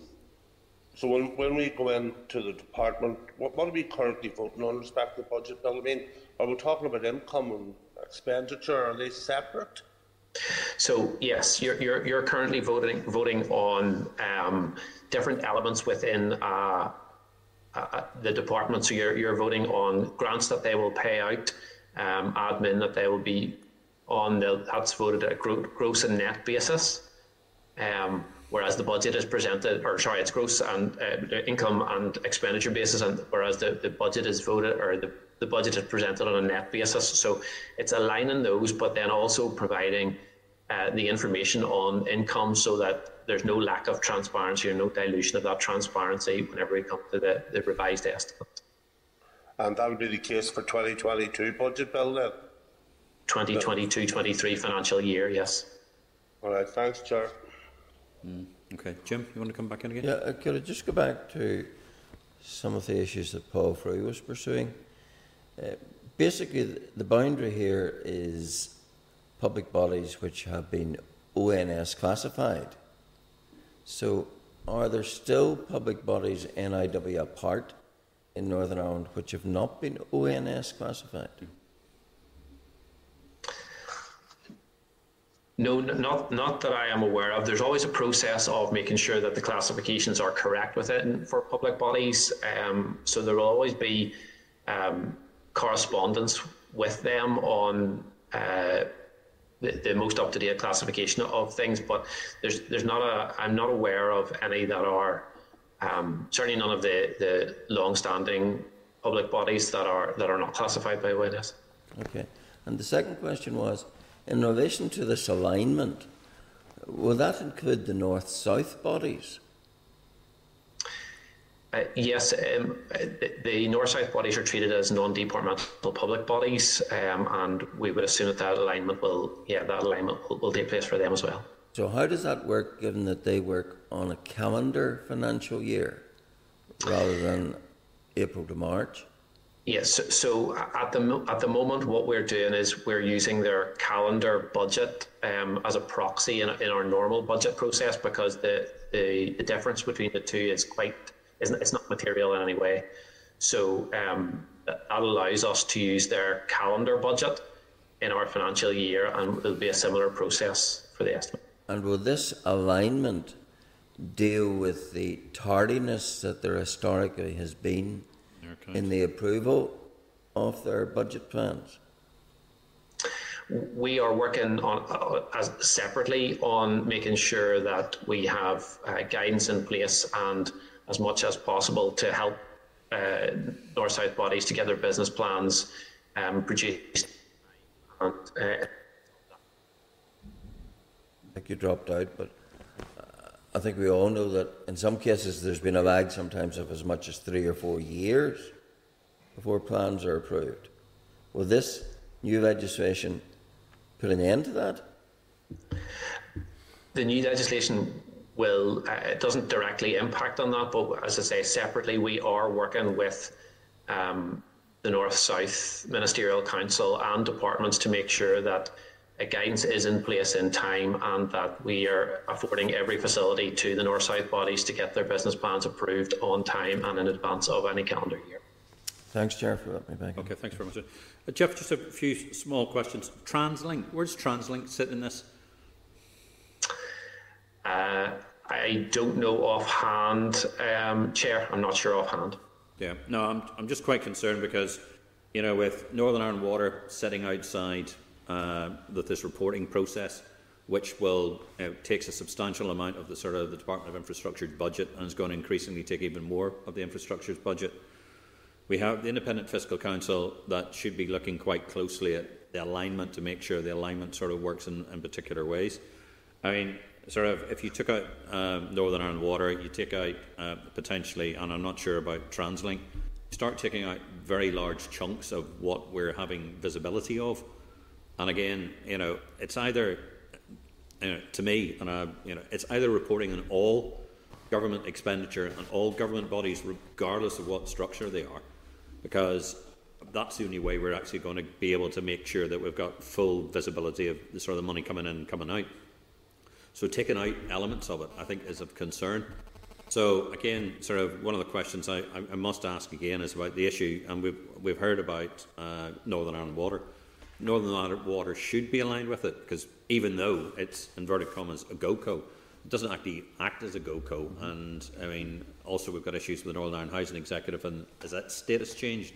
So when, when we go into the department, what, what are we currently voting on respect to the budget bill? I mean, are we talking about income and expenditure? Are they separate? So yes, you're, you're, you're currently voting voting on um, different elements within uh, uh, the department. So you're, you're voting on grants that they will pay out, um, admin that they will be on. The, That's voted at gross and net basis. Um, whereas the budget is presented, or sorry, it's gross and uh, income and expenditure basis, and whereas the, the budget is voted or the the budget is presented on a net basis. So it's aligning those, but then also providing uh, the information on income so that there's no lack of transparency or no dilution of that transparency whenever we come to the, the revised estimate. And that'll be the case for 2022 budget bill then? 2022-23 financial year, yes. All right, thanks, Chair. Mm, okay, Jim, you want to come back in again? Yeah, uh, could I just go back to some of the issues that Paul Frew was pursuing. Uh, basically, the boundary here is public bodies which have been ONS classified. So, are there still public bodies NIW apart in Northern Ireland which have not been ONS classified? No, not not that I am aware of. There's always a process of making sure that the classifications are correct within for public bodies. Um, so there will always be um, correspondence with them on uh, the, the, most up to date classification of things. But there's there's not a I'm not aware of any that are um, certainly none of the the long standing public bodies that are that are not classified by ONS. Okay, and the second question was in relation to this alignment, will that include the north south bodies? Uh, yes, um, the north south bodies are treated as non departmental public bodies, um, and we would assume that that alignment will, yeah, that alignment will, will take place for them as well. So, how does that work given that they work on a calendar financial year rather than April to March? Yes. So at the at the moment, what we're doing is we're using their calendar budget um, as a proxy in, in our normal budget process because the, the, the difference between the two is quite isn't it's not material in any way. So um, that allows us to use their calendar budget in our financial year, and it'll be a similar process for the estimate. And will this alignment deal with the tardiness that there historically has been in the approval of their budget plans? We are working on uh, as separately on making sure that we have uh, guidance in place and as much as possible to help uh, north south bodies to get their business plans um, produced. And, uh, I think you dropped out, but I think we all know that in some cases there's been a lag sometimes of as much as three or four years before plans are approved. Will this new legislation put an end to that? The new legislation will, uh, it doesn't directly impact on that, but as I say, separately, we are working with um, the North South Ministerial Council and departments to make sure that a guidance is in place in time and that we are affording every facility to the north south bodies to get their business plans approved on time and in advance of any calendar year. Thanks, Chair, for letting me back. Okay, thanks very much. Uh, Jeff, just a few small questions. TransLink, where does TransLink sit in this? Uh, I don't know offhand, um, Chair. I'm not sure offhand. Yeah, no, I'm, I'm just quite concerned because, you know, with Northern Ireland Water sitting outside uh, with this reporting process, which will know, takes a substantial amount of the sort of the Department of Infrastructure's budget and is going to increasingly take even more of the infrastructure's budget. We have the Independent Fiscal Council that should be looking quite closely at the alignment to make sure the alignment sort of works in, in particular ways. I mean, sort of, if you took out uh, Northern Ireland Water, you take out uh, potentially, and I'm not sure about TransLink, you start taking out very large chunks of what we're having visibility of and again, you know, it's either, you know, to me, and I, you know, it's either reporting on all government expenditure and all government bodies, regardless of what structure they are, because that's the only way we're actually going to be able to make sure that we've got full visibility of the sort of the money coming in and coming out. So taking out elements of it, I think, is of concern. So again, sort of one of the questions I, I must ask again is about the issue, and we've we've heard about uh, Northern Ireland Water. Northern Ireland Water should be aligned with it because even though it's inverted commas a GOCO, it doesn't actually act as a GOCO. And I mean, also we've got issues with the Northern Ireland Housing Executive, and has that status changed?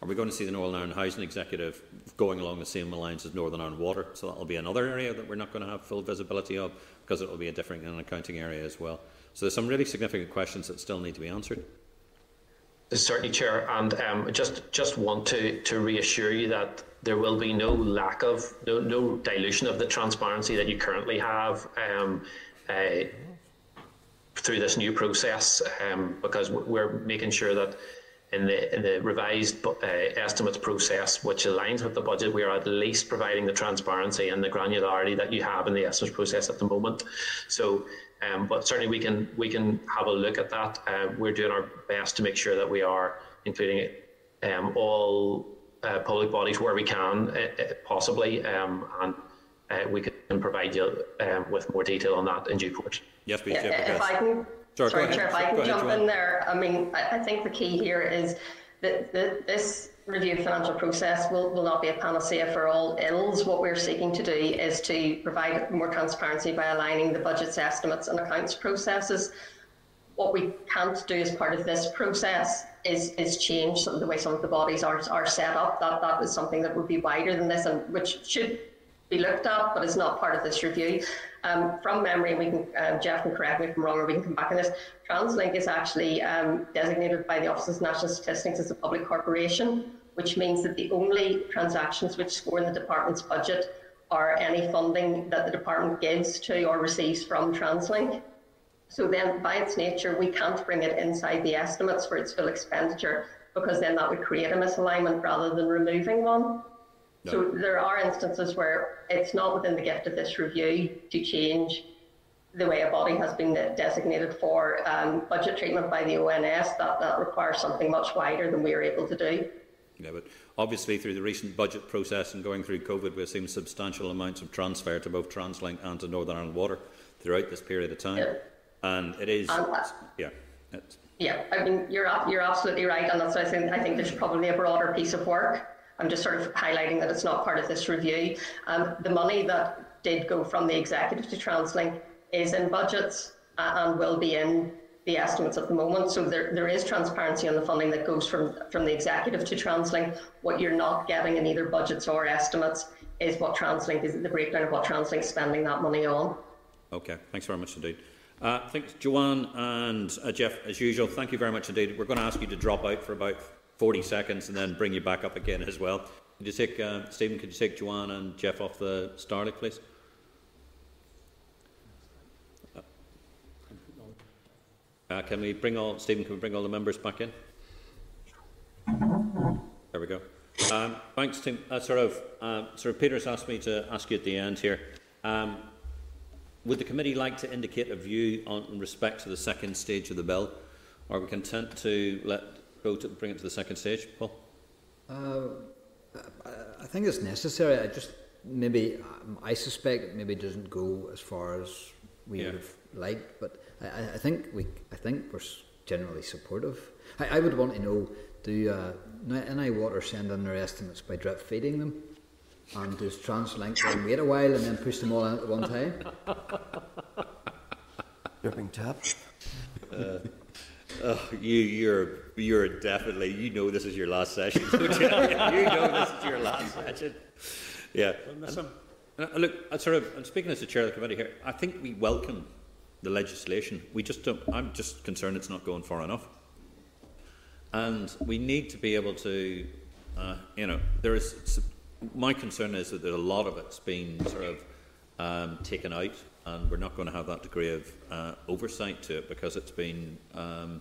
Are we going to see the Northern Ireland Housing Executive going along the same lines as Northern Ireland Water? So that'll be another area that we're not going to have full visibility of because it will be a different accounting area as well. So there's some really significant questions that still need to be answered. Certainly, Chair, and um, just just want to to reassure you that there will be no lack of, no, no dilution of the transparency that you currently have um, uh, through this new process, um, because we're making sure that in the in the revised uh, estimates process, which aligns with the budget, we are at least providing the transparency and the granularity that you have in the estimates process at the moment. So Um, but certainly we can we can have a look at that. Uh, we're doing our best to make sure that we are including um, all uh, public bodies where we can, uh, uh possibly, um, and uh, we can provide you um, with more detail on that in due course. Yes, please, yeah, If I can, sorry, sorry Chair, if I can jump in there. I mean, I, I, think the key here is that, this review of financial process will, will not be a panacea for all ills. What we're seeking to do is to provide more transparency by aligning the budget's estimates and accounts processes. What we can't do as part of this process is, is change some of the way some of the bodies are, are set up. That, that is something that would be wider than this and which should be looked at, but is not part of this review. Um, from memory, we can, uh, Jeff can correct me if I'm wrong, or we can come back on this. TransLink is actually um, designated by the Office of National Statistics as a public corporation, which means that the only transactions which score in the department's budget are any funding that the department gives to or receives from TransLink. So then, by its nature, we can't bring it inside the estimates for its full expenditure because then that would create a misalignment rather than removing one. No. So there are instances where it's not within the gift of this review to change the way a body has been designated for um, budget treatment by the ONS. That, that requires something much wider than we are able to do. Yeah, but obviously through the recent budget process and going through COVID, we've seen substantial amounts of transfer to both TransLink and to Northern Ireland Water throughout this period of time. Yeah. And it is, and, uh, yeah. Yeah, I mean, you're, you're absolutely right. And that's why I think, I think there's probably a broader piece of work I'm just sort of highlighting that it's not part of this review. Um, the money that did go from the executive to TransLink is in budgets uh, and will be in the estimates at the moment. So there, there is transparency on the funding that goes from, from the executive to TransLink. What you're not getting in either budgets or estimates is what TransLink is the breakdown of what TransLink is spending that money on. Okay, thanks very much indeed. Uh, thanks, Joanne and uh, Jeff, as usual. Thank you very much indeed. We're going to ask you to drop out for about 40 seconds and then bring you back up again as well. Could you take, uh, Stephen, could you take Joanne and Jeff off the StarLeaf, please? Uh, can we bring all, Stephen, can we bring all the members back in? There we go. Um, thanks, Tim. Uh, sort of, uh, sort of Peter's asked me to ask you at the end here. Um, would the committee like to indicate a view on in respect to the second stage of the bill? Are we content to let bring it to the second stage, Paul? Uh, I think it's necessary. I just maybe um, I suspect it maybe doesn't go as far as we yeah. would have liked, but I, I, think we I think we're generally supportive. I, I would want to know do uh, NI Water send in their estimates by drip feeding them? And does TransLink then wait a while and then push them all in at one time? Dripping tap. Uh, Oh, you, you're, you're definitely, you know this is your last session, you? you know this is your last session. Yeah. And, and look, I sort of, I'm speaking as the chair of the committee here, I think we welcome the legislation. We just don't, I'm just concerned it's not going far enough. And we need to be able to, uh, you know, there is, my concern is that there's a lot of it's been sort of um, taken out and we're not going to have that degree of uh, oversight to it because it's been, um,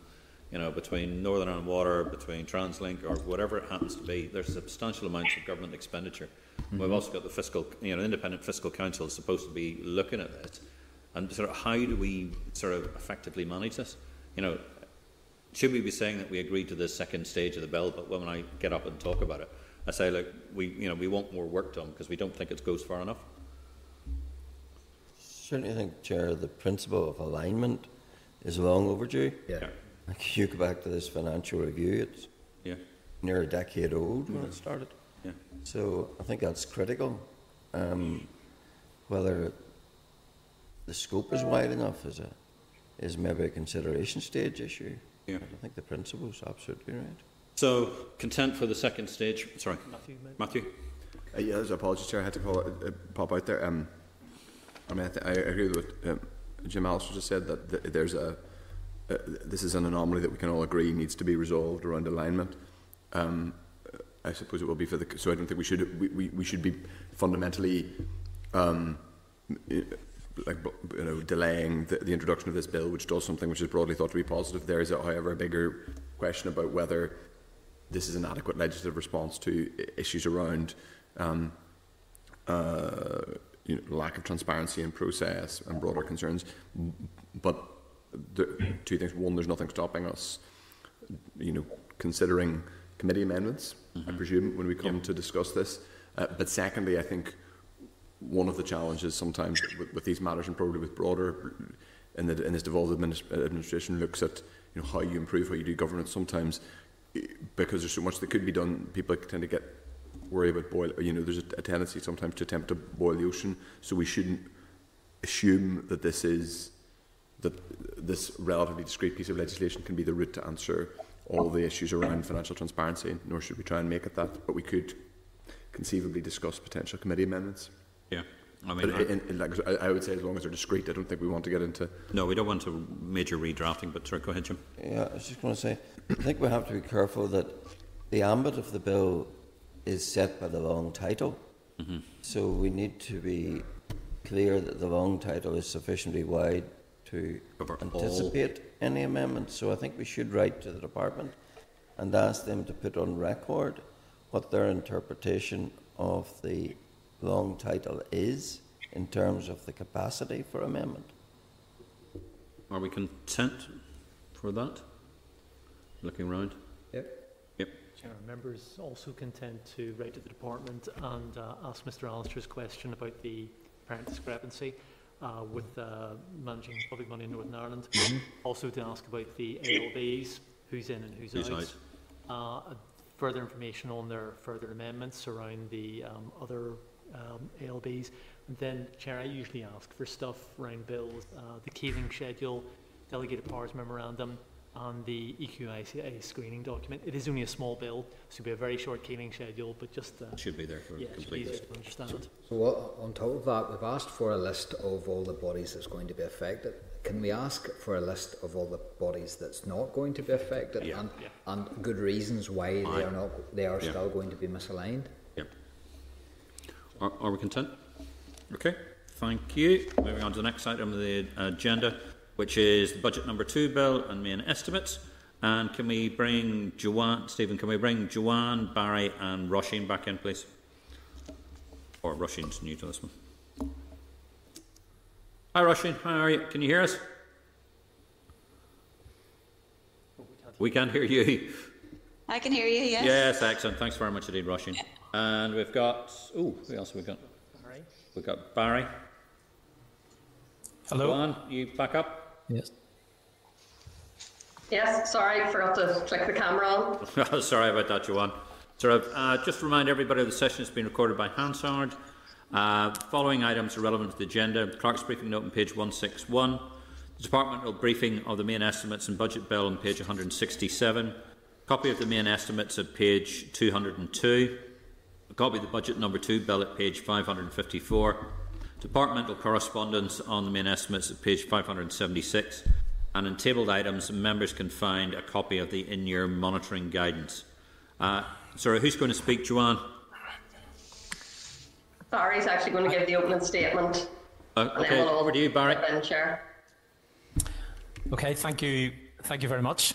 you know, between Northern Ireland Water, between TransLink, or whatever it happens to be. There's substantial amounts of government expenditure. Mm-hmm. We've also got the fiscal, you know, independent fiscal council is supposed to be looking at this, and sort of how do we sort of effectively manage this? You know, should we be saying that we agreed to the second stage of the bill, but when I get up and talk about it, I say, look, we, you know, we want more work done because we don't think it goes far enough certainly think, Chair, the principle of alignment is long overdue. Yeah. Like you go back to this financial review, it's yeah. near a decade old when it started. Yeah. So I think that's critical. Um, whether the scope is wide enough is a is maybe a consideration stage issue. Yeah. I think the principle is absolutely right. So content for the second stage. Sorry, Matthew. Matthew. Uh, yeah, apologies, Chair. I had to call it, uh, pop out there. Um, I mean, I, th- I agree with what um, Jim Allister just said that th- there's a uh, this is an anomaly that we can all agree needs to be resolved around alignment. Um, I suppose it will be for the. So I don't think we should we, we, we should be fundamentally um, like you know delaying the, the introduction of this bill, which does something which is broadly thought to be positive. There is, however, a bigger question about whether this is an adequate legislative response to issues around um, uh, you know, lack of transparency in process and broader concerns. But the two things: one, there's nothing stopping us, you know, considering committee amendments. Mm-hmm. I presume when we come yep. to discuss this. Uh, but secondly, I think one of the challenges sometimes with, with these matters, and probably with broader in, the, in this devolved administration, looks at you know how you improve how you do governance. Sometimes because there's so much that could be done, people tend to get worried about boil. You know, there's a, a tendency sometimes to attempt to boil the ocean. So we shouldn't assume that this is that this relatively discrete piece of legislation can be the route to answer all the issues around financial transparency, nor should we try and make it that. But we could conceivably discuss potential committee amendments. Yeah. I mean, but in, in, like, I would say as long as they're discreet, I don't think we want to get into. No, we don't want to major redrafting. But sorry, go ahead, Jim. Yeah, I was just going to say, I think we have to be careful that the ambit of the bill is set by the long title. Mm-hmm. So we need to be clear that the long title is sufficiently wide to Cover anticipate all. any amendments. So I think we should write to the department and ask them to put on record what their interpretation of the long title is in terms of the capacity for amendment. Are we content for that? Looking around. Yep. Yep. Chair, members also content to write to the department and uh, ask Mr. Allister's question about the apparent discrepancy uh, with uh, managing public money in Northern Ireland. Mm-hmm. Also to ask about the ALBs, who's in and who's, who's out. out. Uh, further information on their further amendments around the um, other um, ALBs. And then, Chair, I usually ask for stuff around bills, uh, the Keeling schedule, delegated powers memorandum, and the EQIA screening document. It is only a small bill, so it'll be a very short Keeling schedule, but just uh, should be there for yeah, complete. to understand. So, so what, on top of that, we've asked for a list of all the bodies that's going to be affected. Can we ask for a list of all the bodies that's not going to be affected yeah. And, yeah. and good reasons why they are not they are still going to be misaligned? Are, are we content? Okay, thank you. Moving on to the next item of the agenda, which is the budget number two bill and main estimates. And can we bring Joanne, Stephen, can we bring Joanne, Barry, and Roisin back in, please? Or Roisin's new to this one. Hi, Roisin, how are you? Can you hear us? We can't hear you. I can hear you, yes. Yes, excellent. Thanks very much indeed, Roisin. And we've got, oh, who else have we got? Barry. We've got Barry. Hello. Joanne, you back up? Yes. Yes, sorry, forgot to click the camera on. sorry about that, Joanne. So, uh, just to remind everybody, the session has been recorded by Hansard. Uh, following items are relevant to the agenda. Clerk's briefing note on page 161. The departmental briefing of the main estimates and budget bill on page 167. Copy of the main estimates at page 202 copy of the budget number two bill at page 554, departmental correspondence on the main estimates at page 576, and in tabled items, members can find a copy of the in-year monitoring guidance. Uh, sorry, who's going to speak, Joanne? Barry's actually going to give the opening statement. Uh, okay, over to you, Barry. Okay, thank you. Thank you very much.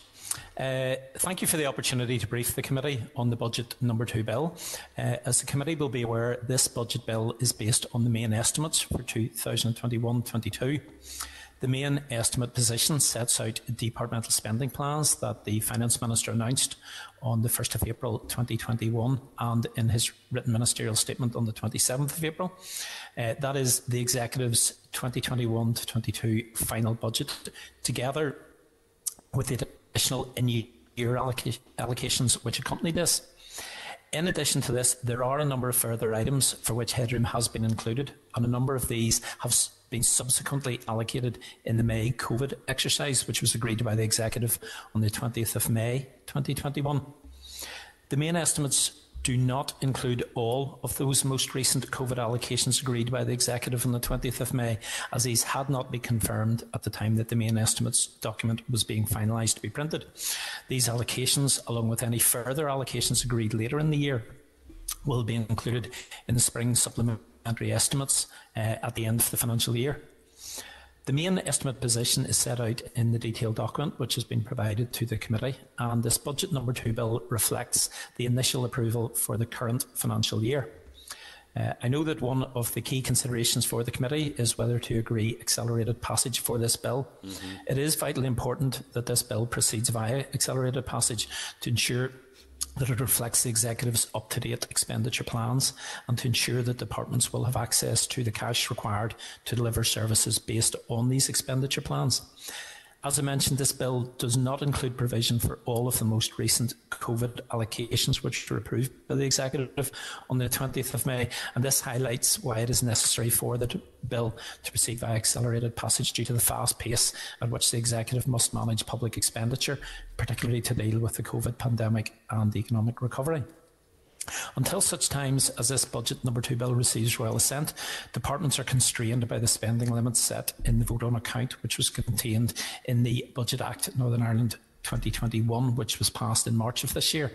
Uh, thank you for the opportunity to brief the committee on the budget number two bill. Uh, as the committee will be aware, this budget bill is based on the main estimates for 2021-22. The main estimate position sets out departmental spending plans that the Finance Minister announced on the 1st of April 2021 and in his written ministerial statement on the 27th of April. Uh, that is the Executive's 2021 22 final budget, together with the additional in-year allocations which accompany this. In addition to this, there are a number of further items for which headroom has been included, and a number of these have been subsequently allocated in the May COVID exercise, which was agreed by the Executive on the 20th of May 2021. The main estimates do not include all of those most recent COVID allocations agreed by the Executive on the 20th of May, as these had not been confirmed at the time that the main estimates document was being finalised to be printed. These allocations, along with any further allocations agreed later in the year, will be included in the spring supplementary estimates uh, at the end of the financial year. The main estimate position is set out in the detailed document which has been provided to the committee and this budget number two bill reflects the initial approval for the current financial year. Uh, I know that one of the key considerations for the committee is whether to agree accelerated passage for this bill. Mm-hmm. It is vitally important that this bill proceeds via accelerated passage to ensure that it reflects the executive's up-to-date expenditure plans and to ensure that departments will have access to the cash required to deliver services based on these expenditure plans. As I mentioned, this bill does not include provision for all of the most recent COVID allocations which were approved by the Executive on the 20th of May, and this highlights why it is necessary for the bill to proceed by accelerated passage due to the fast pace at which the Executive must manage public expenditure, particularly to deal with the COVID pandemic and the economic recovery. Until such times as this budget number two bill receives royal assent, departments are constrained by the spending limits set in the vote on account, which was contained in the Budget Act Northern Ireland 2021, which was passed in March of this year.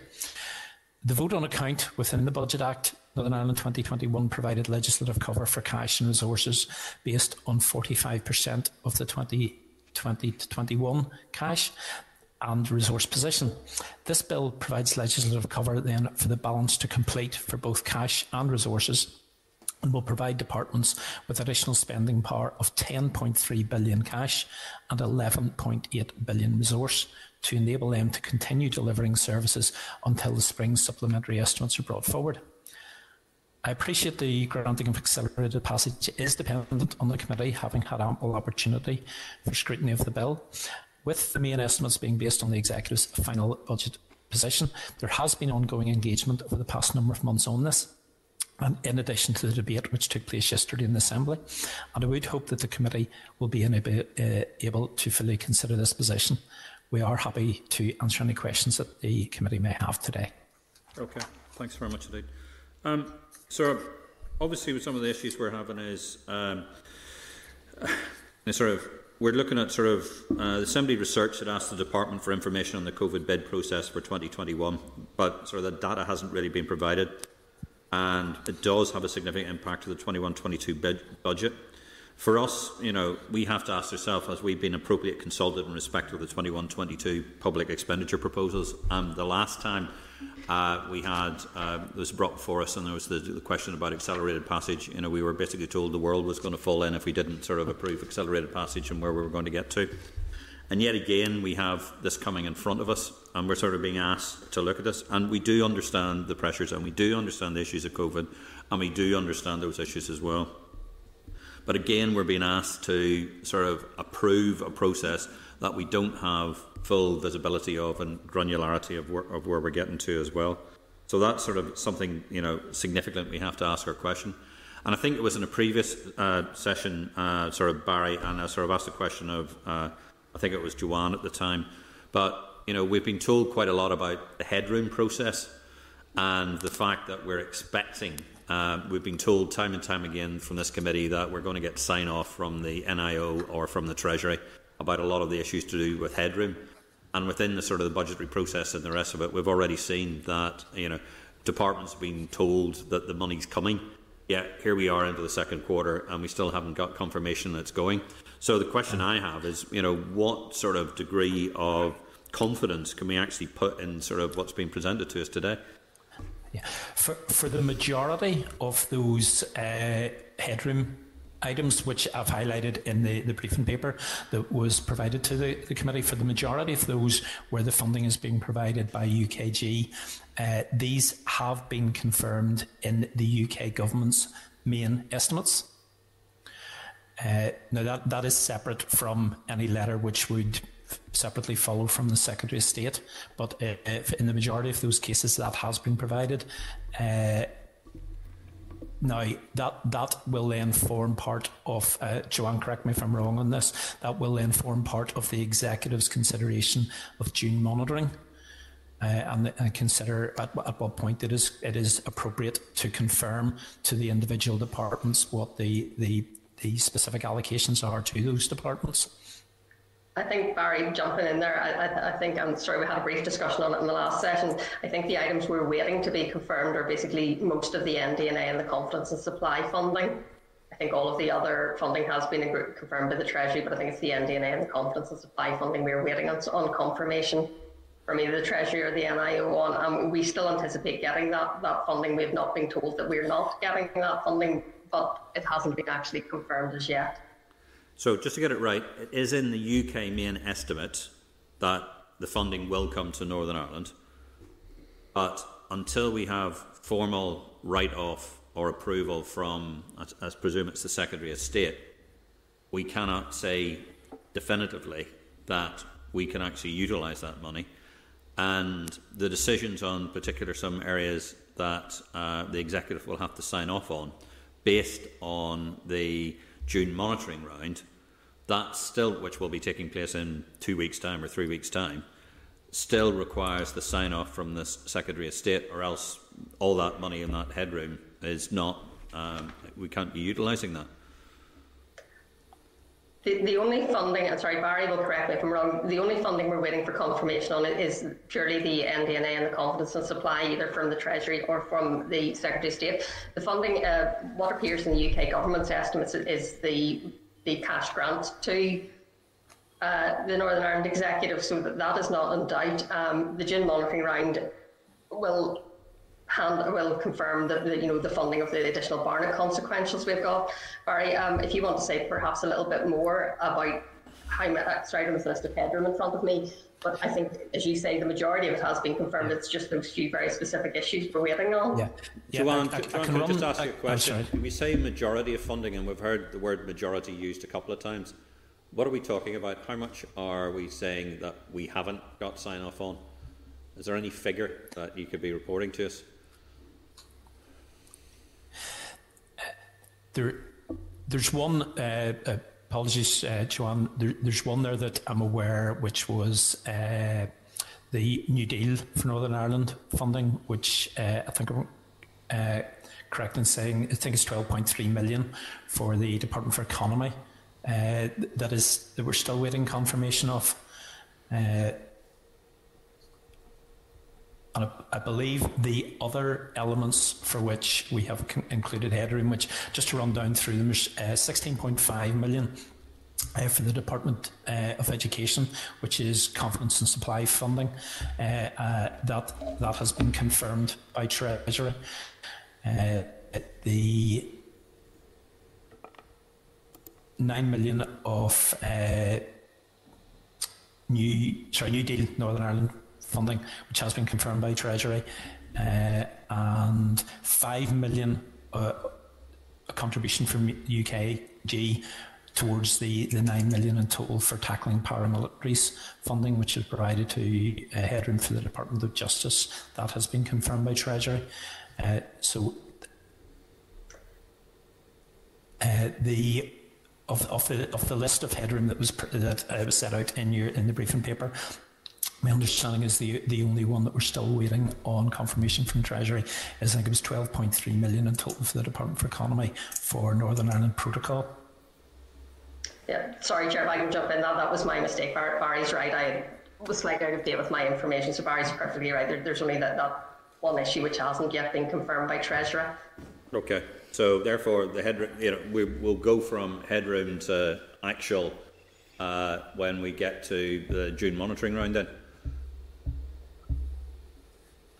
The vote on account within the Budget Act Northern Ireland 2021 provided legislative cover for cash and resources based on 45% of the 2020 to 21 cash and resource position. This bill provides legislative cover then for the balance to complete for both cash and resources and will provide departments with additional spending power of 10.3 billion cash and 11.8 billion resource to enable them to continue delivering services until the spring supplementary estimates are brought forward. I appreciate the granting of accelerated passage is dependent on the committee having had ample opportunity for scrutiny of the bill with the main estimates being based on the Executive's final budget position, there has been ongoing engagement over the past number of months on this. And in addition to the debate which took place yesterday in the Assembly, and I would hope that the committee will be uh, able to fully consider this position. We are happy to answer any questions that the committee may have today. Okay, thanks very much indeed. Um, so, obviously, with some of the issues we're having is um, sort of we're looking at sort of uh, the Assembly research that asked the Department for information on the COVID bid process for 2021, but sort of the data hasn't really been provided, and it does have a significant impact to the 21-22 budget. For us, you know, we have to ask ourselves, as we've been appropriate consulted in respect of the 21-22 public expenditure proposals, and the last time uh, we had uh, was brought before us, and there was the, the, question about accelerated passage. You know, we were basically told the world was going to fall in if we didn't sort of approve accelerated passage and where we were going to get to. And yet again, we have this coming in front of us, and we're sort of being asked to look at this. And we do understand the pressures, and we do understand the issues of COVID, and we do understand those issues as well. But again, we're being asked to sort of approve a process that we don't have full visibility of and granularity of where, of where we're getting to as well. So that's sort of something you know significant we have to ask our question. And I think it was in a previous uh, session, uh, sort of Barry, and I sort of asked the question of, uh, I think it was Joanne at the time, but you know we've been told quite a lot about the headroom process and the fact that we're expecting. Uh, we've been told time and time again from this committee that we're going to get sign off from the NIO or from the Treasury about a lot of the issues to do with headroom. And within the sort of the budgetary process and the rest of it, we've already seen that you know departments have been told that the money's coming. Yet here we are into the second quarter, and we still haven't got confirmation that it's going. So the question I have is, you know, what sort of degree of confidence can we actually put in sort of what's been presented to us today? Yeah. For for the majority of those uh, headroom items which I've highlighted in the, the briefing paper that was provided to the, the committee. For the majority of those where the funding is being provided by UKG, uh, these have been confirmed in the UK government's main estimates. Uh, now that, that is separate from any letter which would separately follow from the Secretary of State, but uh, in the majority of those cases that has been provided. Now, that, that will then form part of, uh, Joanne, correct me if I'm wrong on this, that will then form part of the executive's consideration of June monitoring. Uh, and, and, consider at, at, what point it is it is appropriate to confirm to the individual departments what the, the, the specific allocations are to those departments. I think Barry jumping in there. I, I, think I'm sorry we had a brief discussion on it in the last session. I think the items we're waiting to be confirmed are basically most of the NDNA and the confidence and supply funding. I think all of the other funding has been confirmed by the Treasury, but I think it's the NDNA and the confidence and supply funding we're waiting on, on confirmation. from either the Treasury or the NIO on, and we still anticipate getting that, that funding. We have not been told that we're not getting that funding, but it hasn't been actually confirmed as yet. So, just to get it right, it is in the UK main estimate that the funding will come to Northern Ireland, but until we have formal write off or approval from, as, as presume it's the Secretary of State, we cannot say definitively that we can actually utilise that money. And the decisions on particular some areas that uh, the executive will have to sign off on, based on the June monitoring round, that still, which will be taking place in two weeks' time or three weeks' time, still requires the sign off from the Secretary of State, or else all that money in that headroom is not, um, we can't be utilising that. The, the only funding, sorry, Barry will correct me if I'm wrong, the only funding we're waiting for confirmation on is purely the NDNA and the confidence and supply, either from the Treasury or from the Secretary of State. The funding, uh, what appears in the UK government's estimates is the, the cash grant to uh, the Northern Ireland Executive, so that, that is not in doubt. Um, the June monitoring round will hand will confirm that the, you know the funding of the additional Barnett consequentials we've got. Barry, um, if you want to say perhaps a little bit more about how much, sorry, I don't list of headroom in front of me, but I think, as you say, the majority of it has been confirmed. It's just those few very specific issues we're waiting on. Yeah. yeah Joanne, I, I, Joanne, I can, just ask you a question? we say majority of funding, and we've heard the word majority used a couple of times. What are we talking about? How much are we saying that we haven't got sign off on? Is there any figure that you could be reporting to us? There, there's one. Uh, apologies, uh, Joanne. There, there's one there that I'm aware, which was uh, the New Deal for Northern Ireland funding, which uh, I think I'm uh, correct in saying I think it's 12.3 million for the Department for Economy. Uh, that is that we're still waiting confirmation of. And I, believe the other elements for which we have included headroom, which just to run down through them, is uh, 16.5 million uh, for the Department uh, of Education, which is confidence and supply funding. Uh, uh that that has been confirmed by Treasury. Uh, the nine million of uh, new sorry New Deal Northern Ireland funding, which has been confirmed by Treasury, uh, and 5 million uh, a contribution from UKG towards the, the 9 million in total for tackling paramilitaries funding, which is provided to uh, headroom for the Department of Justice. That has been confirmed by Treasury. Uh, so uh, the of, of the of the list of headroom that was that uh, was set out in your in the briefing paper, my understanding is the the only one that we're still waiting on confirmation from Treasury is I think it was 12.3 million in total for the Department for Economy for Northern Ireland Protocol. Yeah, sorry, Chair, if I can jump in. That that was my mistake. Bar- Barry's right. I was slightly out of date with my information, so Barry's perfectly right. There, there's only that, that one issue which hasn't yet been confirmed by Treasury. Okay, so therefore the head, you know, we will go from headroom to actual uh, when we get to the June monitoring round. Then.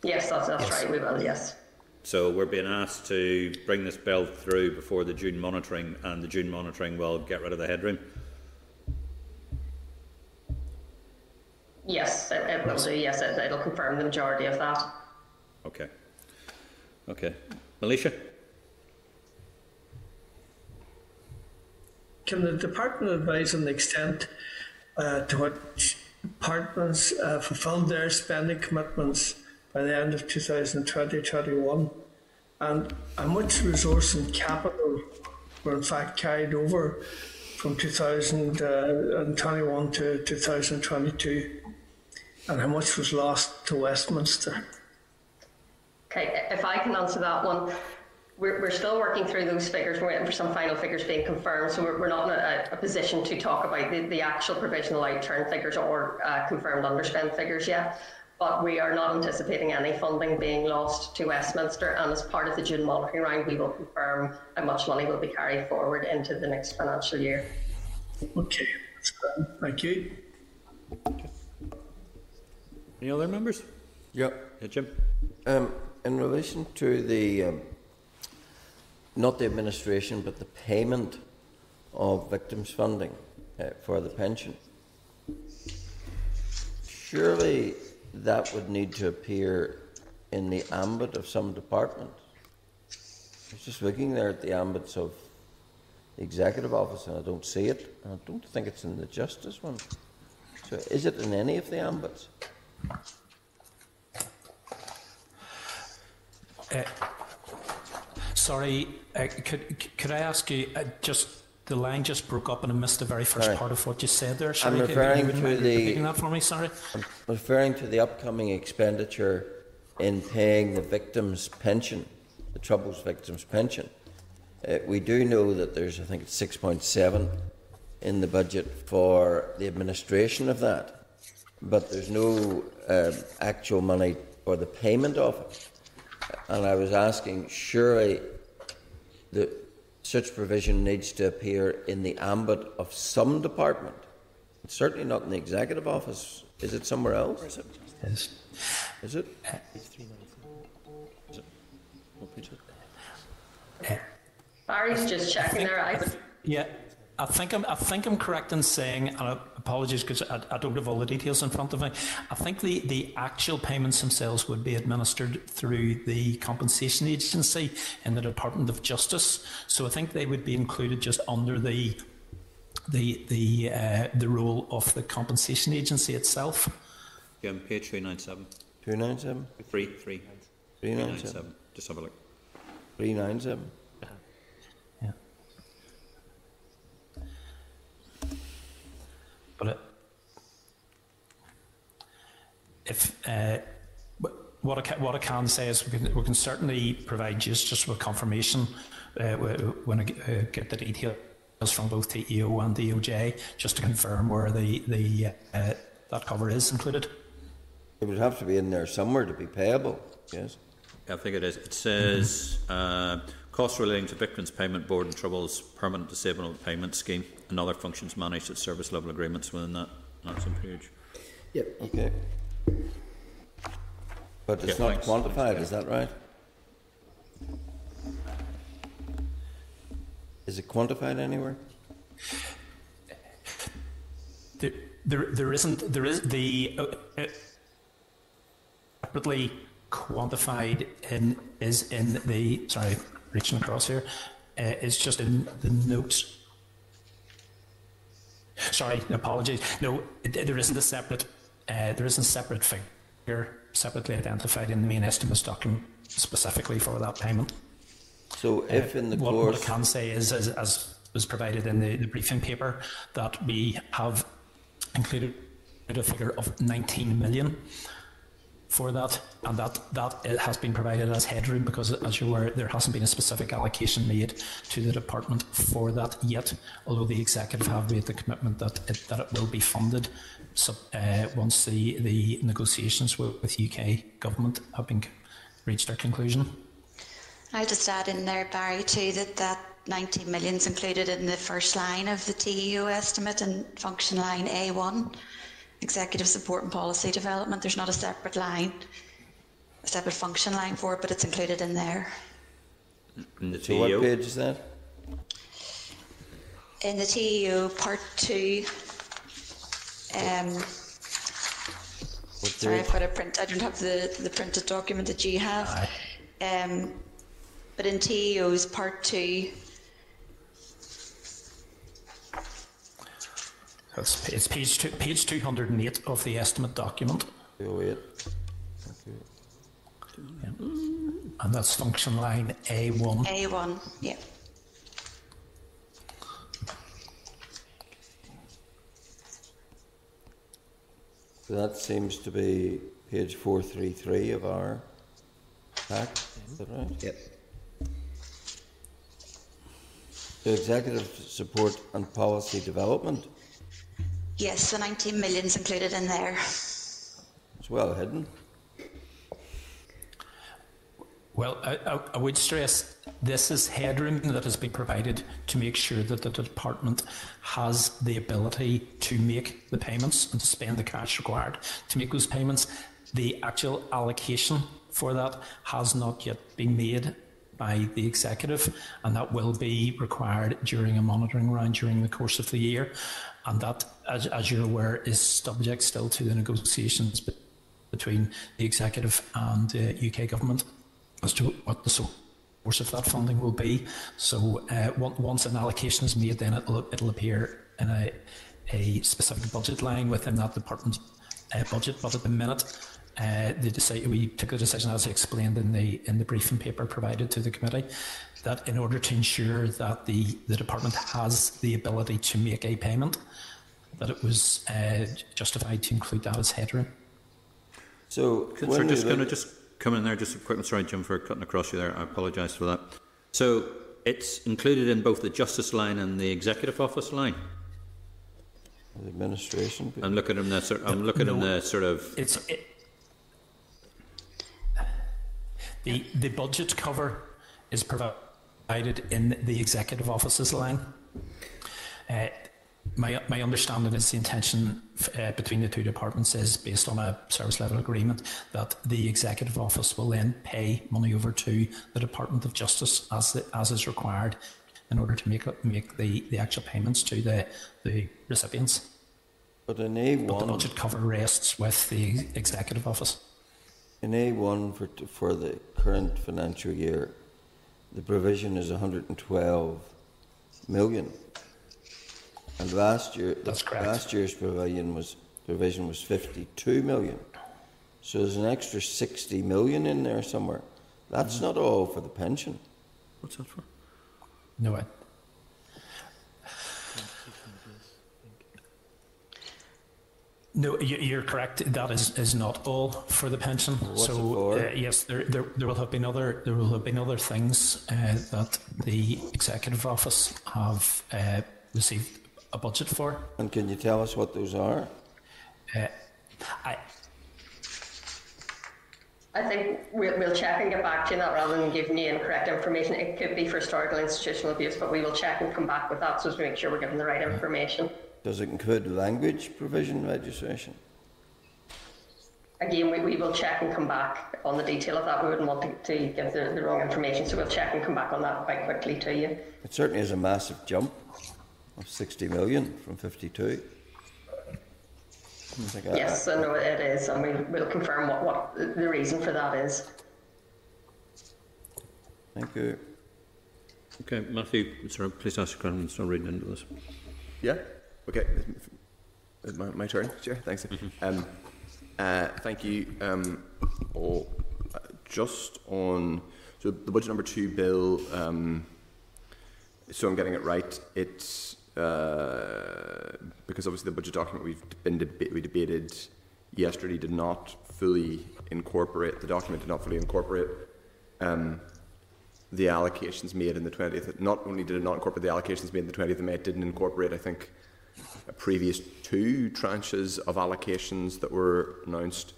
Yes, that's, that's yes. right, we will, yes. So we're being asked to bring this bill through before the June monitoring, and the June monitoring will get rid of the headroom. Yes, it, it will do. Yes, it, it'll confirm the majority of that. Okay. Okay. Alicia? Can the department advise on the extent uh, to which departments uh, fulfilled their spending commitments by the end of 2020-21 and how much resource and capital were in fact carried over from 2021 to 2022 and how much was lost to Westminster? Okay, if I can answer that one. We're, we're still working through those figures. We're waiting for some final figures being confirmed, so we're, we're not in a, a, position to talk about the, the actual provisional outturn figures or uh, confirmed underspend figures yet but we are not anticipating any funding being lost to Westminster. And as part of the June monitoring round, we will confirm how much money will be carried forward into the next financial year. Okay. Thank you. Any other members? Yeah. Yeah, Jim? Um, in relation to the, um, not the administration, but the payment of victims' funding uh, for the pension, surely that would need to appear in the ambit of some department. I was just looking there at the ambits of the executive office and I don't see it. And I don't think it's in the justice one. So is it in any of the ambits? Uh, sorry, uh, could could I ask you uh, just the line just broke up and I missed the very first Sorry. part of what you said there. Sorry, I'm referring you to the- that for me. Sorry. I'm referring to the upcoming expenditure in paying the victims' pension, the Troubles victims' pension. Uh, we do know that there's, I think it's 6.7 in the budget for the administration of that, but there's no um, actual money for the payment of it. And I was asking, surely the, such provision needs to appear in the ambit of some department. It's certainly not in the executive office. Is it somewhere else? Yes. Is it? What page is it? Barry's just checking there. I would Yeah, I think I'm. I think I'm correct in saying, and I- apologies because I, I don't have all the details in front of me. I think the, the actual payments themselves would be administered through the compensation agency in the Department of Justice. So I think they would be included just under the the the uh, the role of the compensation agency itself. Jim, page 397. 297? 3, 3. 397. Just have a look. 397. Yeah. But it, if uh, what I ca- what I can say is we can we can certainly provide you just with confirmation uh, when I get, uh, get the details from both TEO and DOJ just to confirm where the the uh, that cover is included. It would have to be in there somewhere to be payable, yes? I think it is. It says uh, costs relating to victims' payment board and troubles permanent disablement payment scheme and other functions managed at service level agreements within that. That's on page. Yep. Okay. But it's Yeah, not thanks. quantified, is that right? Is it quantified anywhere? There, there, there isn't. There is the uh, uh, separately quantified in is in the sorry reaching across here uh, is just in the notes. Sorry, apologies. No, there isn't a separate. Uh, there isn't a separate figure separately identified in the main estimates document specifically for that payment. So if in the Uh, what, what I can say is, as, as was provided in the, the briefing paper, that we have included a figure of 19 million for that, and that that has been provided as headroom because, as you're aware, there hasn't been a specific allocation made to the department for that yet. Although the executive have made the commitment that it, that it will be funded so, uh, once the, the negotiations with, with UK government have been reached their conclusion. I'll just add in there, Barry, too, that that 19 million is included in the first line of the TEO estimate and function line A1, executive support and policy development. There's not a separate line, a separate function line for it, but it's included in there. In the so what page is that? In the TEO part two, um, sorry, page? I've got a print. I don't have the, the printed document that you have. Um, but in TEO's part two, It's, it's page two, page 208 of the estimate document, 208. and that's function line A1. A1, yeah. So that seems to be page 433 of our pack, is that right? Yep. The executive support and policy development Yes, the 19 million's included in there. is well hidden. Well, I, I, I would stress This is headroom that has been provided to make sure that the department has the ability to make the payments and to spend the cash required to make those payments. The actual allocation for that has not yet been made by the executive, and that will be required during a monitoring round during the course of the year. And that, as, as you're aware, is subject still to the negotiations between the executive and the UK government as to what the source of that funding will be. So uh, once an allocation is made, then it'll, it'll appear in a, a specific budget line within that department's uh, budget. But at the minute, uh, the we took the decision, as I explained in the in the briefing paper provided to the committee, that in order to ensure that the, the department has the ability to make a payment, that it was uh, justified to include that as headroom. So, sorry, just going to just come in there just a quick. Sorry, Jim, for cutting across you there. I apologise for that. So it's included in both the justice line and the executive office line. The administration. I'm looking in the sort. I'm looking no, in the sort of. It's it, the the budget cover is provided in the executive offices line. Uh, my, my understanding is the intention uh, between the two departments is based on a service level agreement that the executive office will then pay money over to the Department of Justice as the, as is required in order to make make the, the actual payments to the the recipients. But in A1, but the budget cover rests with the executive office. In A1 for for the current financial year, the provision is 112 million. And last year, That's correct. last year's provision was provision was 52 million. So there's an extra 60 million in there somewhere. That's mm-hmm. not all for the pension. What's that for? No way. No, you're correct. That is, is not all for the pension. What's so uh, yes, there, there there will have been other there will have been other things uh, that the executive office have uh, received a budget for. And can you tell us what those are? Uh, I. I think we'll, we'll check and get back to you on that rather than giving you incorrect information. It could be for historical institutional abuse, but we will check and come back with that so as to make sure we're giving the right information. Does it include language provision registration? Again, we, we will check and come back on the detail of that. We wouldn't want to, to give the, the wrong information, so we'll check and come back on that quite quickly to you. It certainly is a massive jump of 60 million from 52. Yes, I know it is, and we will confirm what, what the reason for that is. Thank you. Okay, Matthew, sorry, please ask your question. Start reading into this. Yeah. Okay. My, my turn, Chair. Thanks. Mm-hmm. Um, uh, thank you. Um, oh, uh, just on so the budget number two bill. Um, so I'm getting it right. It's uh, because obviously the budget document we've been we debated yesterday did not fully incorporate the document did not fully incorporate um, the allocations made in the 20th. Not only did it not incorporate the allocations made in the 20th of May, it didn't incorporate, I think, previous two tranches of allocations that were announced.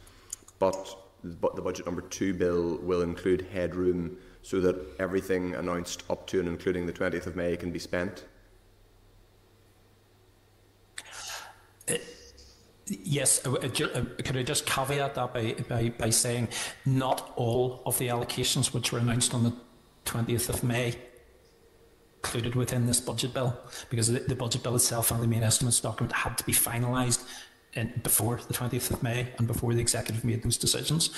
But, but the budget number two bill will include headroom so that everything announced up to and including the 20th of May can be spent. Yes, uh, uh, uh, could I just caveat that by, by, by saying not all of the allocations which were announced on the 20th of May included within this budget bill, because the, the budget bill itself and the main estimates document had to be finalised before the 20th of May and before the executive made those decisions.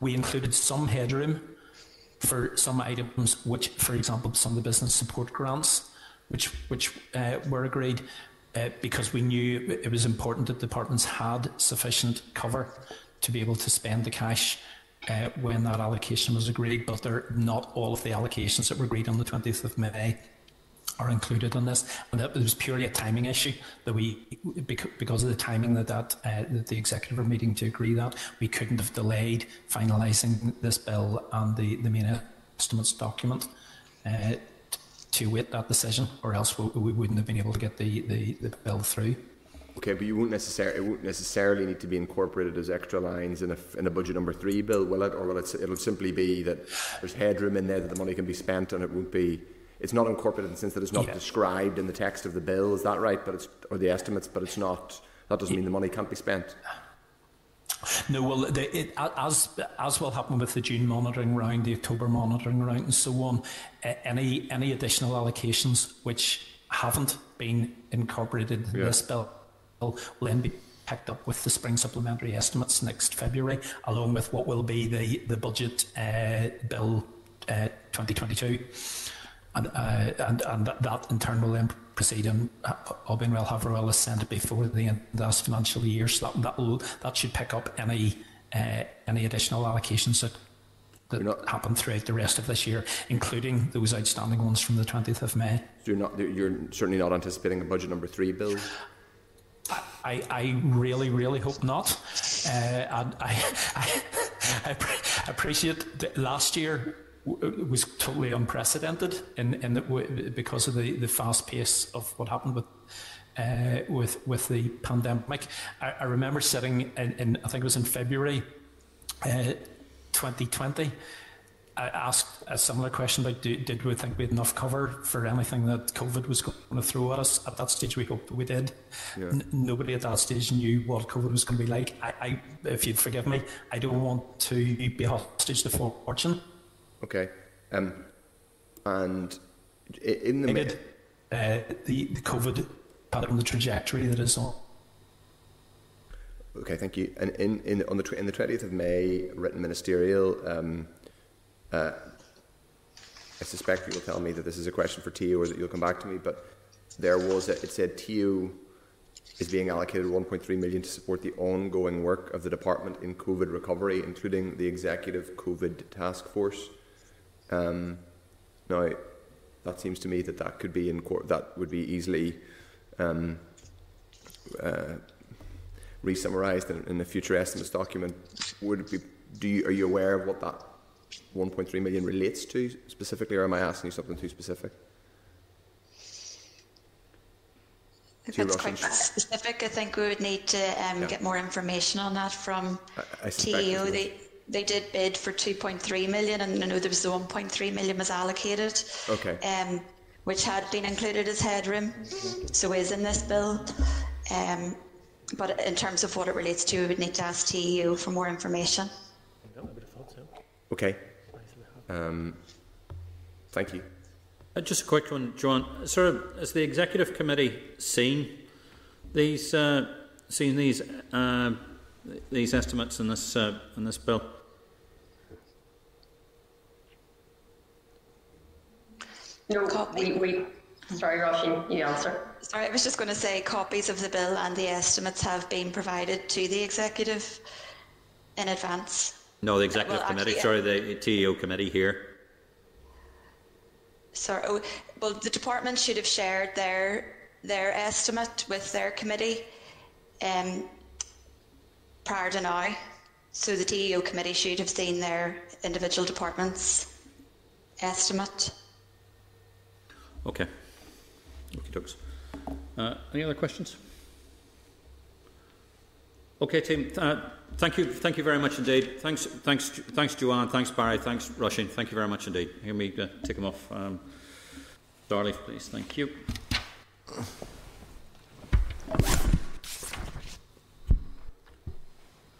We included some headroom for some items, which, for example, some of the business support grants, which which uh, were agreed, uh, because we knew it was important that departments had sufficient cover to be able to spend the cash uh, when that allocation was agreed, but they're not all of the allocations that were agreed on the 20th of May are included in this, and that was purely a timing issue that we, because of the timing that that, uh, the executive were meeting to agree that we couldn't have delayed finalising this bill and the the main estimates document. Uh, to wait that decision, or else we, we wouldn't have been able to get the, the, the bill through. Okay, but you won't necessarily it won't necessarily need to be incorporated as extra lines in a in a budget number three bill, will it? Or will it? It'll simply be that there's headroom in there that the money can be spent, and it won't be. It's not incorporated in the sense that it's not Yeah. described in the text of the bill. Is that right? But it's or the estimates, but it's not. That doesn't mean the money can't be spent. No, well, the, it, as as will happen with the June monitoring round, the October monitoring round, and so on. Any any additional allocations which haven't been incorporated in Yeah. this bill will then be picked up with the spring supplementary estimates next February, along with what will be the the budget uh, bill uh, 2022, and uh, and and that, that in turn will then proceed and uh, all being well, have well is sent before the end of this financial year. So that that will that should pick up any uh, any additional allocations that. That happen throughout the rest of this year, including those outstanding ones from the 20th of May. So you're not. You're certainly not anticipating a budget number three bill. I, I really, really hope not. Uh, and I, I, I appre- appreciate that last year was totally unprecedented in, in the, w- because of the, the fast pace of what happened with. Uh, with with the pandemic, I, I remember sitting in, in I think it was in February, uh, 2020. I asked a similar question about do, did we think we had enough cover for anything that COVID was going to throw at us? At that stage, we hoped we did. Yeah. N- nobody at that stage knew what COVID was going to be like. I, I, if you'd forgive me, I don't want to be hostage to fortune. Okay. Um, and in the did. Uh, the, the COVID on the trajectory that it's on. Okay, thank you. And in, in on the tw- in the twentieth of May, written ministerial. Um, uh, I suspect you will tell me that this is a question for TEO, or that you'll come back to me. But there was a, it said TEO is being allocated 1.3 million to support the ongoing work of the department in COVID recovery, including the executive COVID task force. Um, now, that seems to me that that could be in court. That would be easily. Um, uh, re-summarised in, in the future estimates document. Would it be? Do you are you aware of what that 1.3 million relates to specifically, or am I asking you something too specific? If Too it's Russian. quite specific, I think we would need to um, Yeah. get more information on that from I suspect TEO. They, they did bid for 2.3 million, and I know there was the 1.3 million was allocated, Okay. um, which had been included as headroom, so is in this bill. Um, but in terms of what it relates to, we would need to ask TEO for more information. No, I would have thought so. Okay. Um, thank you. Uh, just a quick one, John. Sort of, has the executive committee seen these uh, seen these uh, these estimates in this uh, in this bill? No, we, we, sorry, Roisin, you answer. Sorry, I was just going to say copies of the bill and the estimates have been provided to the executive in advance. No, the executive Well, committee. actually, Sorry, the TEO committee here. Sorry, oh, well, the department should have shared their their estimate with their committee um, prior to now. So the TEO committee should have seen their individual departments' estimate. Okay. Okay, dokes. Uh, any other questions? Okay, team. Uh, thank you. Thank you very much indeed. Thanks. Thanks. Thanks, Joanne. Thanks, Barry. Thanks, Roisin. Thank you very much indeed. Hear me uh, take them off. Um, Darley, please. Thank you.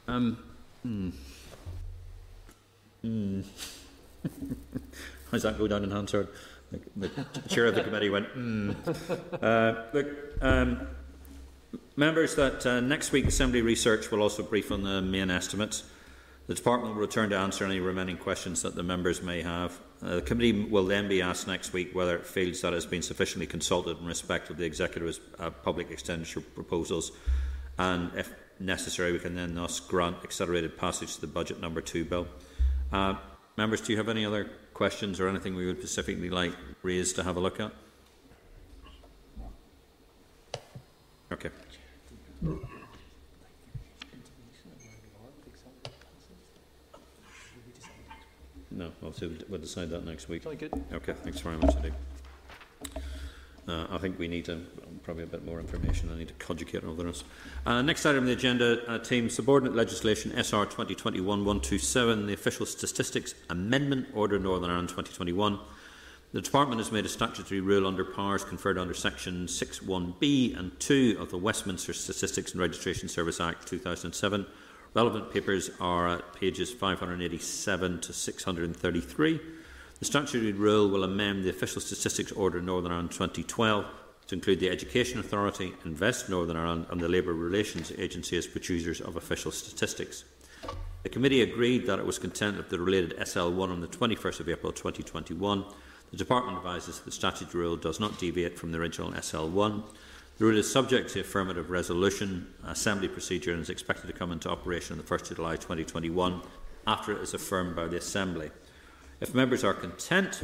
Um. Hmm. How's that go down in Hansard? The, the chair of the committee went, hmm. Uh, look, um, members, that uh, next week Assembly Research will also brief on the main estimates. The department will return to answer any remaining questions that the members may have. Uh, the committee will then be asked next week whether it feels that it has been sufficiently consulted in respect of the executive's uh, public expenditure proposals, and if necessary, we can then thus grant accelerated passage to the budget number two bill. Uh, members, do you have any other questions or anything we would specifically like raised to have a look at? Okay. No, obviously we'll, we'll decide that next week. Okay, thanks very much indeed. Uh, I think we need to, probably a bit more information. I need to conjugate all the rest. Uh, next item on the agenda, uh, team subordinate legislation SR 2021-127, the official statistics amendment order Northern Ireland 2021. The Department has made a statutory rule under powers conferred under Section 61B and 2 of the Westminster Statistics and Registration Service Act 2007. Relevant papers are at pages 587 to 633. The statutory rule will amend the Official Statistics Order Northern Ireland 2012 to include the Education Authority, Invest Northern Ireland and the Labour Relations Agency as producers of official statistics. The committee agreed that it was content of the related SL1 on the 21st of April 2021 the Department advises that the statutory rule does not deviate from the original SL1. The rule is subject to affirmative resolution, assembly procedure, and is expected to come into operation on the 1st of July 2021 after it is affirmed by the Assembly. If members are content,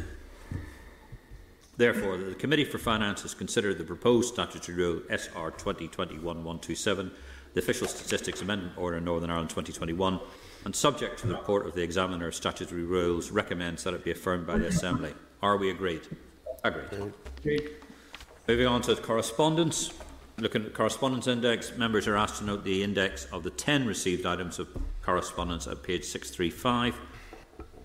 therefore, the Committee for Finance has considered the proposed statutory rule SR 2021-127, the Official Statistics Amendment Order in Northern Ireland 2021, and subject to the report of the Examiner of Statutory Rules, recommends that it be affirmed by the Assembly. Are we agreed? Agreed. Agreed. Moving on to correspondence. Looking at the correspondence index, members are asked to note the index of the 10 received items of correspondence at page 635.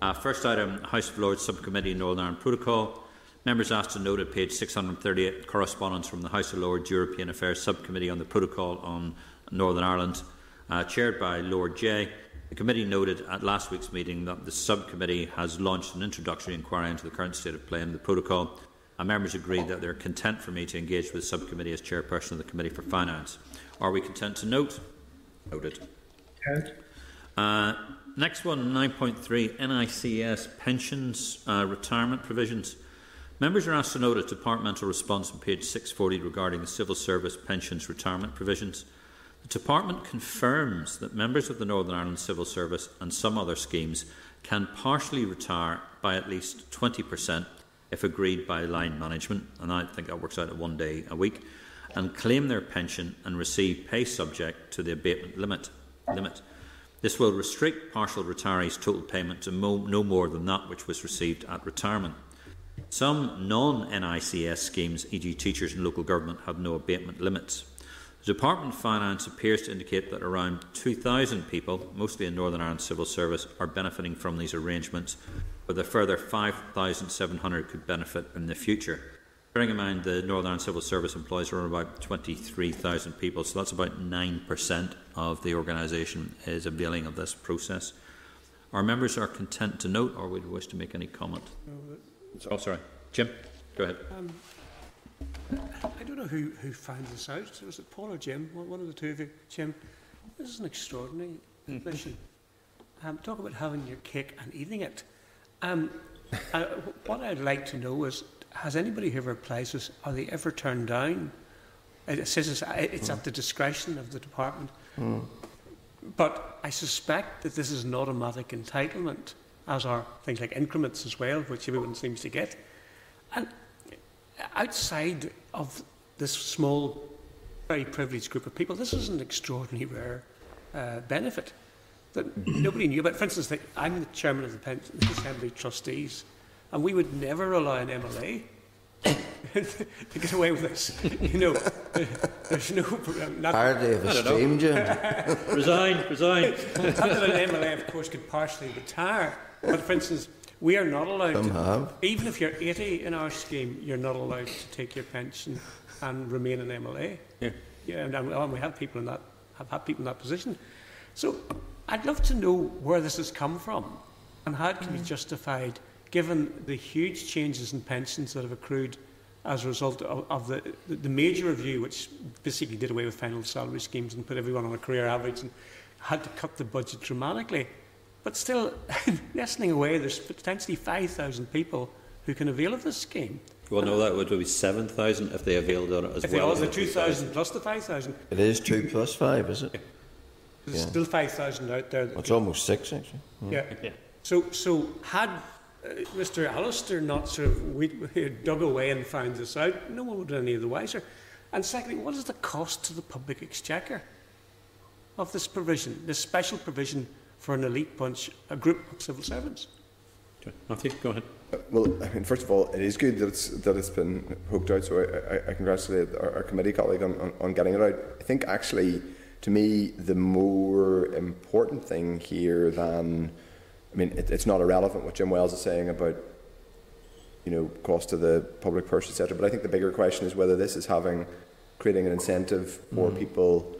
Uh, first item, House of Lords Subcommittee Northern Ireland Protocol. Members asked to note at page 638 correspondence from the House of Lords European Affairs Subcommittee on the Protocol on Northern Ireland, uh, chaired by Lord Jay. The committee noted at last week's meeting that the subcommittee has launched an introductory inquiry into the current state of play in the protocol, and members agreed that they are content for me to engage with the subcommittee as chairperson of the Committee for Finance. Are we content to note? Noted. Uh, next one, 9.3 NICS pensions uh, retirement provisions. Members are asked to note a departmental response on page 640 regarding the civil service pensions retirement provisions. The Department confirms that members of the Northern Ireland Civil Service and some other schemes can partially retire by at least 20% if agreed by line management, and I think that works out at one day a week, and claim their pension and receive pay subject to the abatement limit. limit. This will restrict partial retirees' total payment to mo- no more than that which was received at retirement. Some non NICS schemes, e.g., teachers and local government, have no abatement limits. The Department of Finance appears to indicate that around 2,000 people, mostly in Northern Ireland Civil Service, are benefiting from these arrangements, with a further 5,700 could benefit in the future. Bearing in mind the Northern Ireland Civil Service employs around about 23,000 people, so that's about 9% of the organisation is availing of this process. Our members are content to note, or would wish to make any comment? Oh, sorry. Jim, go ahead. Um, I don't know who, who found this out. Was it Paul or Jim? One of the two of you. Jim, this is an extraordinary mission. Um, talk about having your cake and eating it. Um, uh, what I'd like to know is, has anybody who ever applies this, are they ever turned down? It says it's, it's at the discretion of the department. But I suspect that this is an automatic entitlement, as are things like increments as well, which everyone seems to get. And outside of this small, very privileged group of people, this is an extraordinarily rare uh, benefit that nobody knew about. For instance, the, I'm the chairman of the Pension Assembly Trustees, and we would never allow an MLA to get away with this. You know, there's no. Not, Hardly of a stream, Jim. resign, resign. not that an MLA, of course, could partially retire, But for instance, we are not allowed. Some to, have. Even if you're 80 in our scheme, you're not allowed to take your pension and remain an MLA. Yeah. Yeah, and, and we have people in that have had people in that position. So I'd love to know where this has come from and how it can mm. be justified given the huge changes in pensions that have accrued as a result of, of the, the major review, which basically did away with final salary schemes and put everyone on a career average and had to cut the budget dramatically. But still, nesting away, there's potentially 5,000 people who can avail of this scheme. Well, no, that would be 7,000 if they availed of it as If well. all as the the 2,000 plus the 5,000, It is two plus five, is it? there's Yeah. still 5,000 out there. That It's almost six, actually. Yeah. So, so had uh, Mr. Allister not sort of we, we dug away and found this out, no one would have any of the wiser. And secondly, what is the cost to the public exchequer of this provision, this special provision for an elite bunch, a group of civil servants? Matthew, go ahead. Well, I mean, first of all, it is good that it's that it's been hooked out. So I, I, I congratulate our, our, committee colleague on, on, on getting it out. I think actually, to me, the more important thing here than, I mean, it, it's not irrelevant what Jim Wells is saying about, you know, cost to the public purse, etc. But I think the bigger question is whether this is having, creating an incentive for mm. people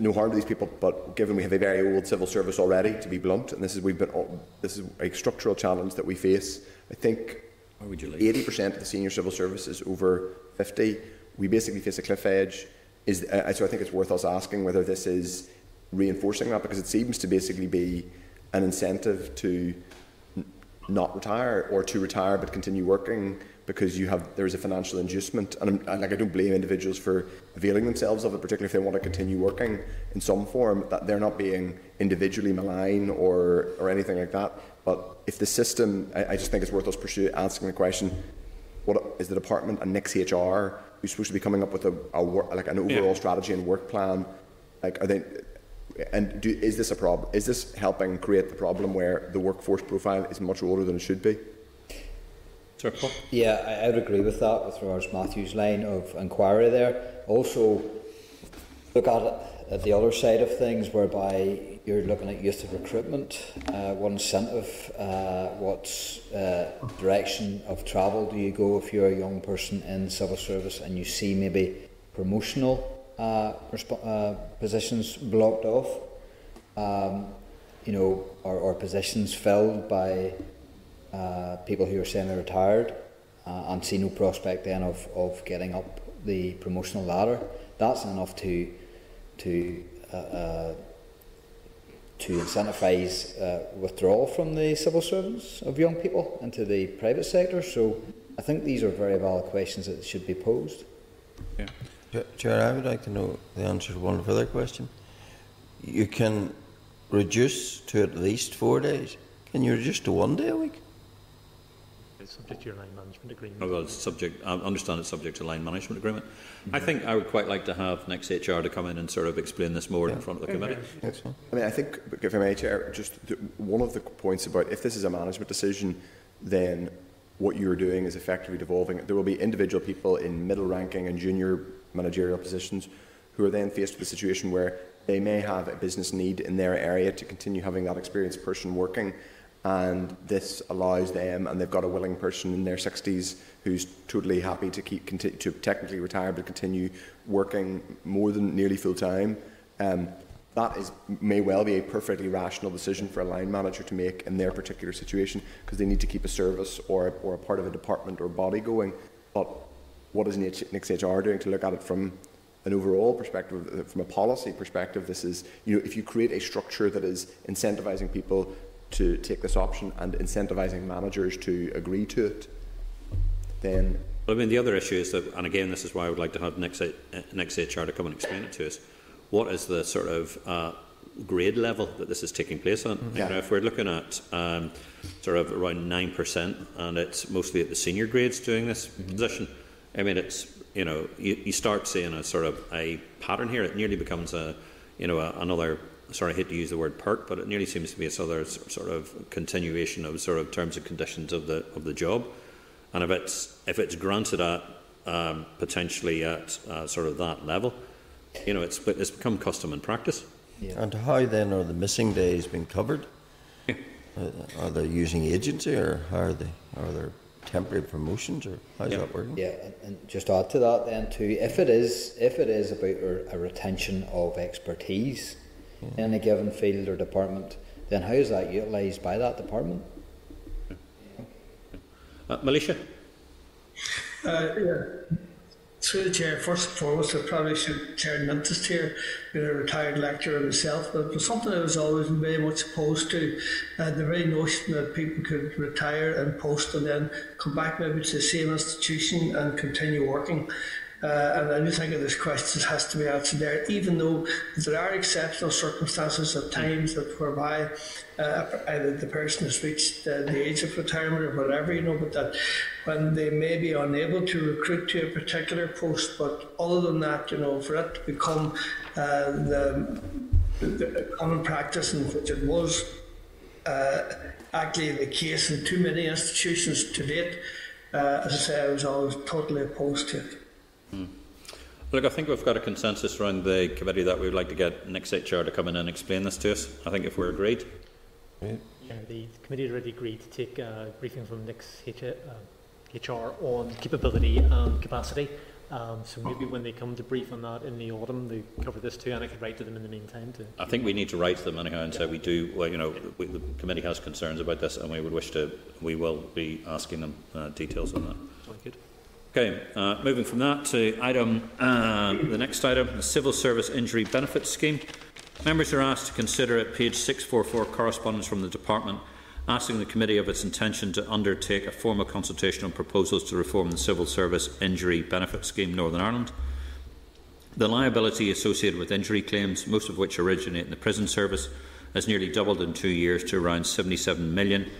no harm to these people, but given we have a very old civil service already, to be blunt, and this is we've been this is a structural challenge that we face. I think eighty percent of the senior civil service is over fifty. We basically face a cliff edge. Is uh, so I think it's worth us asking whether this is reinforcing that because it seems to basically be an incentive to not retire or to retire but continue working because you have there is a financial inducement, and, and like I don't blame individuals for availing themselves of it, particularly if they want to continue working in some form. That they're not being individually malign or or anything like that. But if the system, I, I just think it's worth us pursue asking the question: What is the department and NICS HR who's supposed to be coming up with a, a like an overall yeah. strategy and work plan? Like, are they? And do, is this a problem? Is this helping create the problem where the workforce profile is much older than it should be? Yeah, I, I would agree with that with regards Matthew's line of inquiry there. Also, look at at the other side of things, whereby you're looking at youth recruitment. Uh, what incentive, uh, what uh, direction of travel do you go if you're a young person in civil service and you see maybe promotional uh, uh, positions blocked off, um, you know, or, or positions filled by uh, people who are semi-retired uh, and see no prospect then of, of getting up the promotional ladder, that's enough to to uh, uh to incentivise uh, withdrawal from the civil service of young people into the private sector. So I think these are very valid questions that should be posed. Yeah. Chair, I would like to know the answer to one further question. You can reduce to at least four days. Can you reduce to one day a week? Subject to your line management agreement. Oh, well, it's subject, I understand it's subject to line management agreement. Mm-hmm. I think I would quite like to have NICS HR to come in and sort of explain this more yeah. in front of the committee. Yes. I mean, I think, if I may, Chair, just the, one of the points about if this is a management decision, then what you're doing is effectively devolving. There will be individual people in middle ranking and junior managerial positions who are then faced with a situation where they may have a business need in their area to continue having that experienced person working and this allows them, and they've got a willing person in their 60s who's totally happy to keep to technically retire but continue working more than nearly full time. Um, that is may well be a perfectly rational decision for a line manager to make in their particular situation because they need to keep a service or or a part of a department or body going. But what is NICS HR doing to look at it from an overall perspective, from a policy perspective? This is you know if you create a structure that is incentivising people to take this option and incentivising managers to agree to it, then. Well, I mean, the other issue is that, and again, this is why I would like to have NICS, NICS HR to come and explain it to us. What is the sort of uh, grade level that this is taking place on? Mm-hmm. Yeah. You know, if we're looking at um, sort of around nine percent, and it's mostly at the senior grades doing this mm-hmm. position, I mean, it's you know, you, you start seeing a sort of a pattern here. It nearly becomes a, you know, a, another sorry, I hate to use the word perk, but it nearly seems to be a sort of, sort of continuation of sort of terms and conditions of the of the job. And if it's if it's granted at um, potentially at uh, sort of that level, you know, it's it's become custom and practice. Yeah. And how then are the missing days being covered? Yeah. Uh, are they using agency, or how are they? Are there temporary promotions, or how's yeah. that working? Yeah, and just add to that then too. If it is if it is about a retention of expertise, in a given field or department, then how is that utilised by that department? Uh, Maolíosa? Uh, yeah. Through the chair, first and foremost, I probably should chair noticed here, being a retired lecturer myself, but it was something I was always very much opposed to. Uh, the very notion that people could retire and post and then come back maybe to the same institution and continue working. Uh, and I do think that this question has to be answered there, even though there are exceptional circumstances at times that whereby uh, either the person has reached uh, the age of retirement or whatever, you know, but that when they may be unable to recruit to a particular post, but other than that, you know, for it to become uh, the, the common practice in which it was uh, actually the case in too many institutions to date. Uh, as I say, I was always totally opposed to it. Look, I think we've got a consensus around the committee that we would like to get NICS HR to come in and explain this to us. I think if we're agreed. Yeah, the committee already agreed to take a briefing from NICS HR uh, on capability and capacity. Um, so maybe when they come to brief on that in the autumn, they cover this too, and I could write to them in the meantime. To I think we need to write to them anyhow and say we do. Well, you know, we, the committee has concerns about this, and we would wish to. We will be asking them uh, details on that. good. Okay, uh, moving from that to item uh, the next item, the Civil Service Injury Benefits Scheme. Members are asked to consider at page 644 correspondence from the department asking the committee of its intention to undertake a formal consultation on proposals to reform the Civil Service Injury Benefit Scheme Northern Ireland. The liability associated with injury claims, most of which originate in the prison service, has nearly doubled in two years to around 77 million,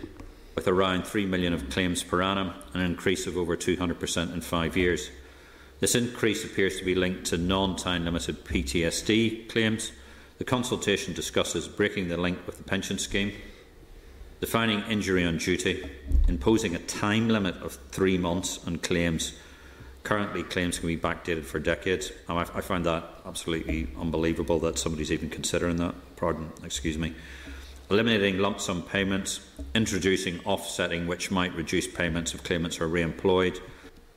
with around 3 million of claims per annum, an increase of over 200% in five years. This increase appears to be linked to non-time limited PTSD claims. The consultation discusses breaking the link with the pension scheme, defining injury on duty, imposing a time limit of three months on claims. Currently, claims can be backdated for decades. I, I find that absolutely unbelievable that somebody's even considering that. Pardon, excuse me. Eliminating lump sum payments, introducing offsetting, which might reduce payments if claimants are re employed,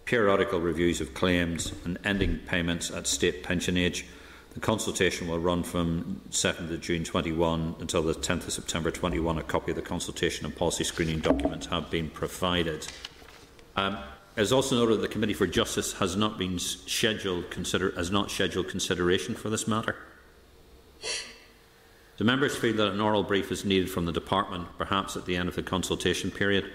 periodical reviews of claims, and ending payments at state pension age the consultation will run from 7th of June 21 until the 10th of September 21. A copy of the consultation and policy screening documents have been provided. Um, it is also noted that the Committee for Justice has not been scheduled consider has not scheduled consideration for this matter. The members feel that an oral brief is needed from the department, perhaps at the end of the consultation period.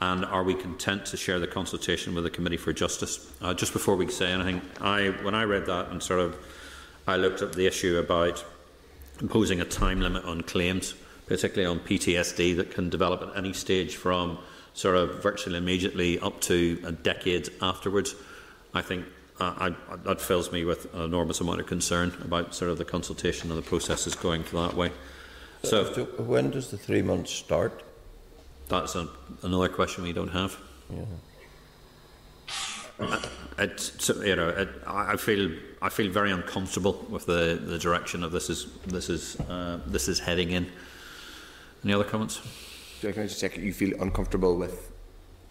And are we content to share the consultation with the Committee for Justice? Uh, just before we say anything, I, when I read that and sort of I looked at the issue about imposing a time limit on claims, particularly on PTSD that can develop at any stage from sort of virtually immediately up to a decade afterwards. I think uh, I, that fills me with an enormous amount of concern about sort of the consultation and the processes going that way. So, so when does the three months start? That's a, another question we don't have. Yeah. It, you know, it, I feel I feel very uncomfortable with the, the direction of this is this is uh, this is heading in. Any other comments? Can I just check? You feel uncomfortable with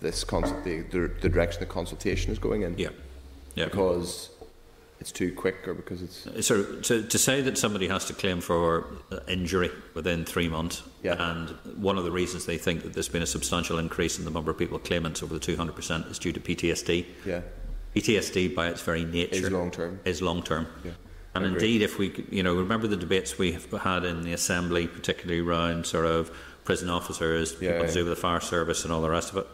this consult the, the, the direction the consultation is going in? Yeah, yeah. Because it's too quick, or because it's so to to say that somebody has to claim for injury within three months, yeah. and one of the reasons they think that there's been a substantial increase in the number of people claiming over the 200 percent is due to PTSD. Yeah. PTSD, by its very nature, is long term. Is long term. Yeah. And indeed, if we, you know, remember the debates we have had in the assembly, particularly around sort of prison officers, yeah, people yeah. to do with the fire service, and all the rest of it.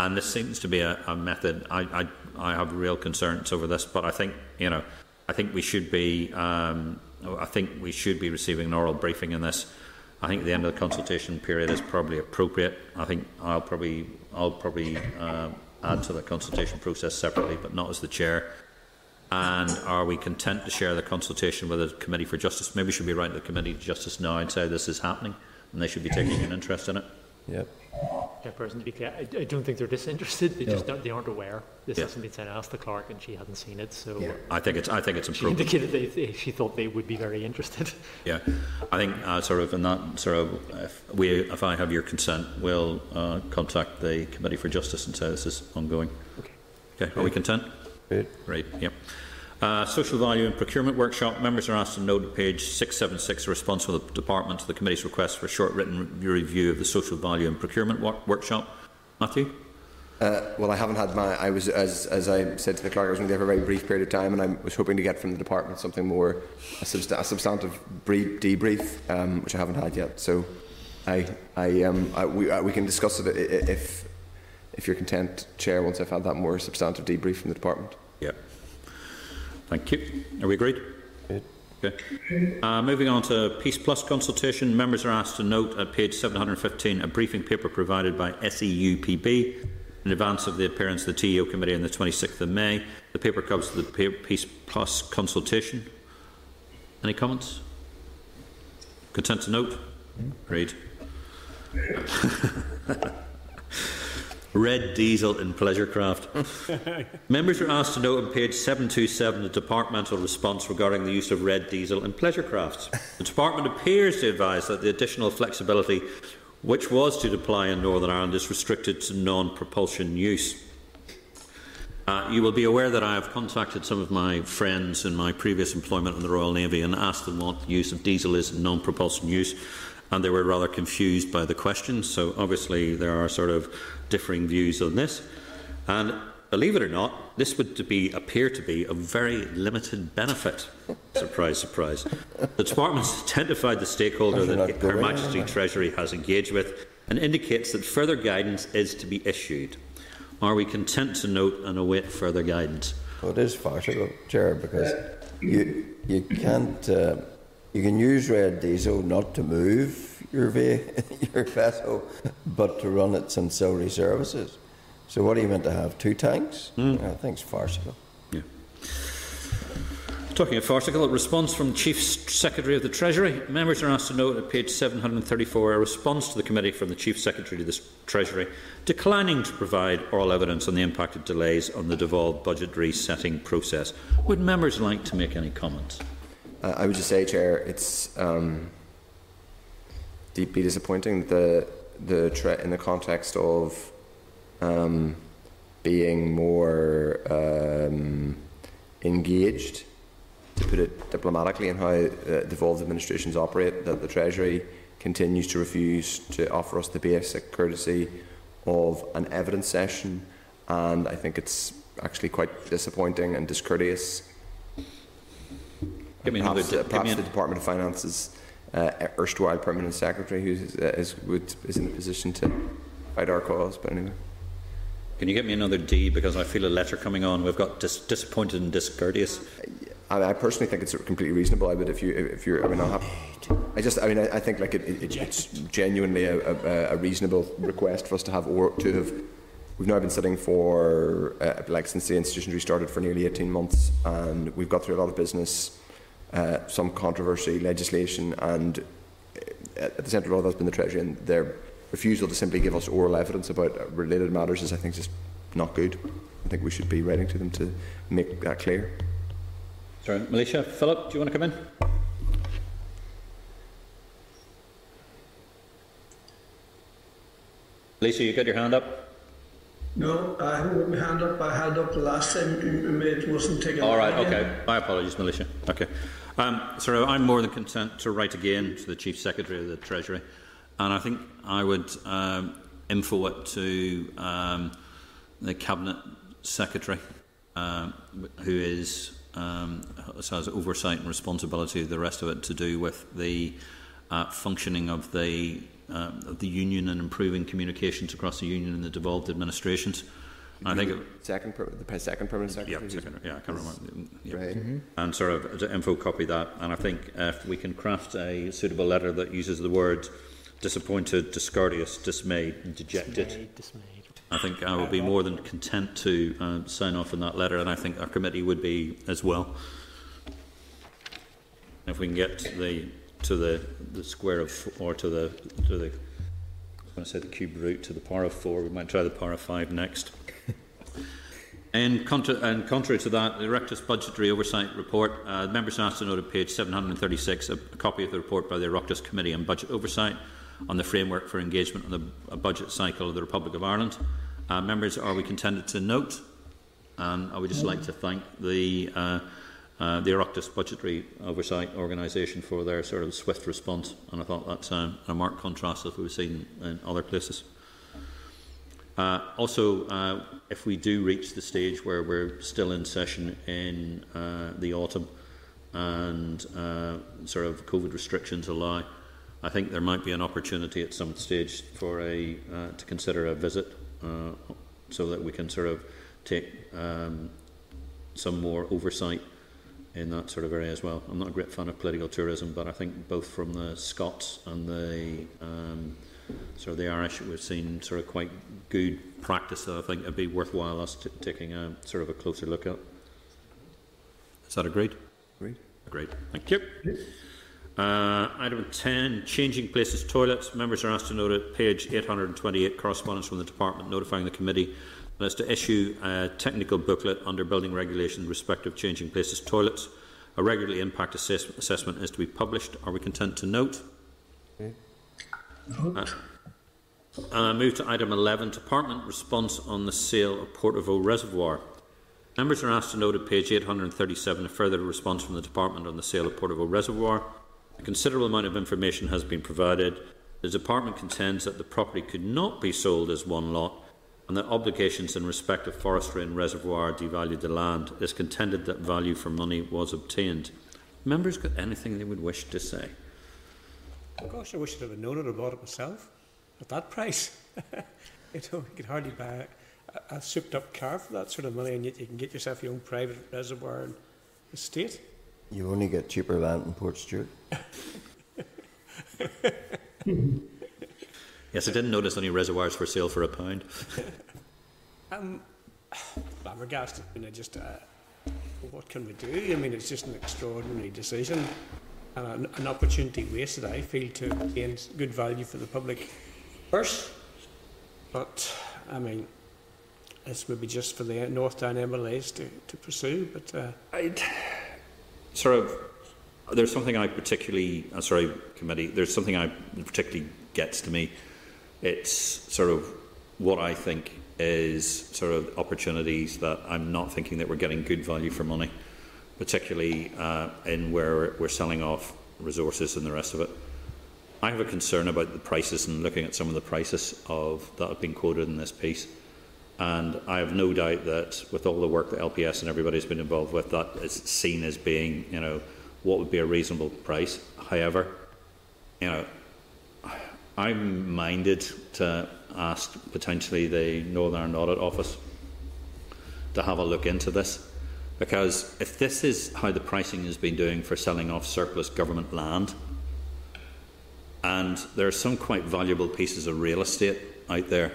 And this seems to be a, a method. I, I, I have real concerns over this, but I think, you know, I think we should be, um, I think we should be receiving an oral briefing in this. I think the end of the consultation period is probably appropriate. I think I'll probably, I'll probably. Uh, add to the consultation process separately, but not as the chair? And are we content to share the consultation with the Committee for Justice? Maybe we should be writing to the Committee for Justice now and say this is happening, and they should be taking an interest in it. Yep. Yeah, person to be clear, I, I don't think they're disinterested. They no. just don't, they aren't aware. This yeah. hasn't been sent. I asked the clerk, and she hadn't seen it. So yeah. I think it's I think it's improved. She indicated they, they, she thought they would be very interested. Yeah, I think uh, sort of in that sort of if we if I have your consent, we'll uh, contact the Committee for Justice and say this is ongoing. Okay. Okay. Are we content? Great. Great. Yep. Uh, social value and procurement workshop. Members are asked to note at page 676 a response from the Department to the Committee's request for a short written review of the social value and procurement workshop. Matthew? Uh, well, I haven't had my. I was, as, as I said to the clerk, I was only there for a very brief period of time, and I was hoping to get from the department something more, a, subst- a substantive brief, debrief, um, which I haven't had yet. So, I, I, um, I, we, uh, we can discuss it if, if you're content, Chair, once I've had that more substantive debrief from the department. Thank you. Are we agreed? Okay. Uh, moving on to Peace Plus consultation, members are asked to note at page 715 a briefing paper provided by SEUPB in advance of the appearance of the TEO committee on the 26th of May. The paper covers the Peace Plus consultation. Any comments? Content to note? Agreed. Red diesel in pleasure craft. Members are asked to note on page 727 the departmental response regarding the use of red diesel in pleasure crafts. The department appears to advise that the additional flexibility which was to apply in Northern Ireland is restricted to non-propulsion use. Uh, you will be aware that I have contacted some of my friends in my previous employment in the Royal Navy and asked them what the use of diesel is in non-propulsion use and they were rather confused by the question. So obviously there are sort of differing views on this. And believe it or not, this would to be, appear to be of very limited benefit. surprise, surprise. The department has identified the stakeholder that Her Majesty Treasury has engaged with and indicates that further guidance is to be issued. Are we content to note and await further guidance? Well, it is farcical, Chair, because you you can't uh, you can use red diesel not to move your, your vessel, but to run its ancillary services. So, what are you meant to have? Two tanks? Mm. I think it's farcical. Yeah. Talking of farcical, a response from Chief Secretary of the Treasury. Members are asked to note at page 734 a response to the committee from the Chief Secretary of the Treasury declining to provide oral evidence on the impact of delays on the devolved budget resetting process. Would members like to make any comments? Uh, I would just say, Chair, it's um, deeply disappointing the the in the context of um, being more um, engaged, to put it diplomatically, in how uh, devolved administrations operate, that the Treasury continues to refuse to offer us the basic courtesy of an evidence session, and I think it's actually quite disappointing and discourteous Give me perhaps, another. perhaps me the Department of Finance's uh, erstwhile permanent secretary, who is, uh, is, would, is in a position to fight our cause. But anyway. Can you get me another D because I feel a letter coming on? We've got dis- disappointed and discourteous. I, I, personally think it's completely reasonable. I would, if you, if you're, I mean, I'll have, I just, I mean, I, I think like it, it, it's genuinely a, a, a, reasonable request for us to have or to have. We've now been sitting for uh, like since the institution restarted for nearly 18 months, and we've got through a lot of business uh, some controversy, legislation, and uh, at the centre of all that's been the Treasury, and their refusal to simply give us oral evidence about related matters is, I think, just not good. I think we should be writing to them to make that clear. Sorry, Maolíosa. Philip, do you want to come in? Lisa, you got your hand up? No, I haven't got my hand up. I had up the last time it wasn't taken. All right, okay. My apologies, Maolíosa. Okay. Um, so I'm more than content to write again to the Chief Secretary of the Treasury, and I think I would um, info it to um, the Cabinet Secretary, um, who is um, has oversight and responsibility. of The rest of it to do with the uh, functioning of the uh, of the union and improving communications across the union and the devolved administrations. I think it, second the second permanent secretary. Yeah, second, yeah, I can't remember. Yeah. Right. Mm-hmm. And sort of to info copy that. And I think if we can craft a suitable letter that uses the words disappointed, discourteous, dismayed, and dejected. Dismayed, dismayed. I think I will be more than content to uh, sign off on that letter, and I think our committee would be as well. If we can get the to the, the square of or to the to the I want to say the cube root to the power of four. We might try the power of five next. And, contra- and, contrary to that, the Oireachtas Budgetary Oversight Report, uh, members asked to note at page 736 a, a copy of the report by the Oireachtas Committee on Budget Oversight on the framework for engagement on the budget cycle of the Republic of Ireland. Uh, members, are we contented to note? And I would just like to thank the uh, uh, the Oireachtas Budgetary Oversight Organisation for their sort of swift response, and I thought that's a marked contrast of what we've seen in other places. Uh, also, uh, if we do reach the stage where we're still in session in uh, the autumn and uh, sort of COVID restrictions allow, I think there might be an opportunity at some stage for a uh, to consider a visit, uh, so that we can sort of take um, some more oversight in that sort of area as well. I'm not a great fan of political tourism, but I think both from the Scots and the um, of the Irish, we've seen sort of quite good practice that I think it'd be worthwhile us taking a sort of a closer look at. Is that agreed? Agreed. Agreed. Thank you. Uh, item 10, changing places toilets. Members are asked to note at page 828 correspondence from the Department notifying the committee that is to issue a technical booklet under building regulation respective changing places toilets. A regularly impact assess assessment is to be published. Are we content to note? Okay. Uh, uh, move to item 11, Department response on the sale of Portavo Reservoir. Members are asked to note at page 837 a further response from the Department on the sale of Portavo Reservoir. A considerable amount of information has been provided. The Department contends that the property could not be sold as one lot and that obligations in respect of forestry and reservoir devalued the land. It is contended that value for money was obtained. Members got anything they would wish to say? Gosh, I wish I'd have known it or bought it myself at that price. you know, you could hardly buy a, a souped up car for that sort of money, and yet you can get yourself your own private reservoir and estate. You only get cheaper land in Portstewart. Yes, I didn't notice any reservoirs for sale for a pound. um, flabbergasted. I mean, I just, uh, what can we do? I mean, it's just an extraordinary decision an, an opportunity wasted, I feel, to gain good value for the public purse. But, I mean, this would be just for the North Down MLAs to, to pursue, but... Uh, I'd sort of... There's something I particularly... Uh, sorry, committee. There's something I particularly gets to me. It's sort of what I think is sort of opportunities that I'm not thinking that we're getting good value for money, particularly uh, in where we're selling off resources and the rest of it. I have a concern about the prices and looking at some of the prices of that have been quoted in this piece. And I have no doubt that with all the work that LPS and everybody's been involved with, that is seen as being, you know, what would be a reasonable price. However, you know, I'm minded to ask potentially the Northern Audit Office to have a look into this. Because if this is how the pricing has been doing for selling off surplus government land, and there are some quite valuable pieces of real estate out there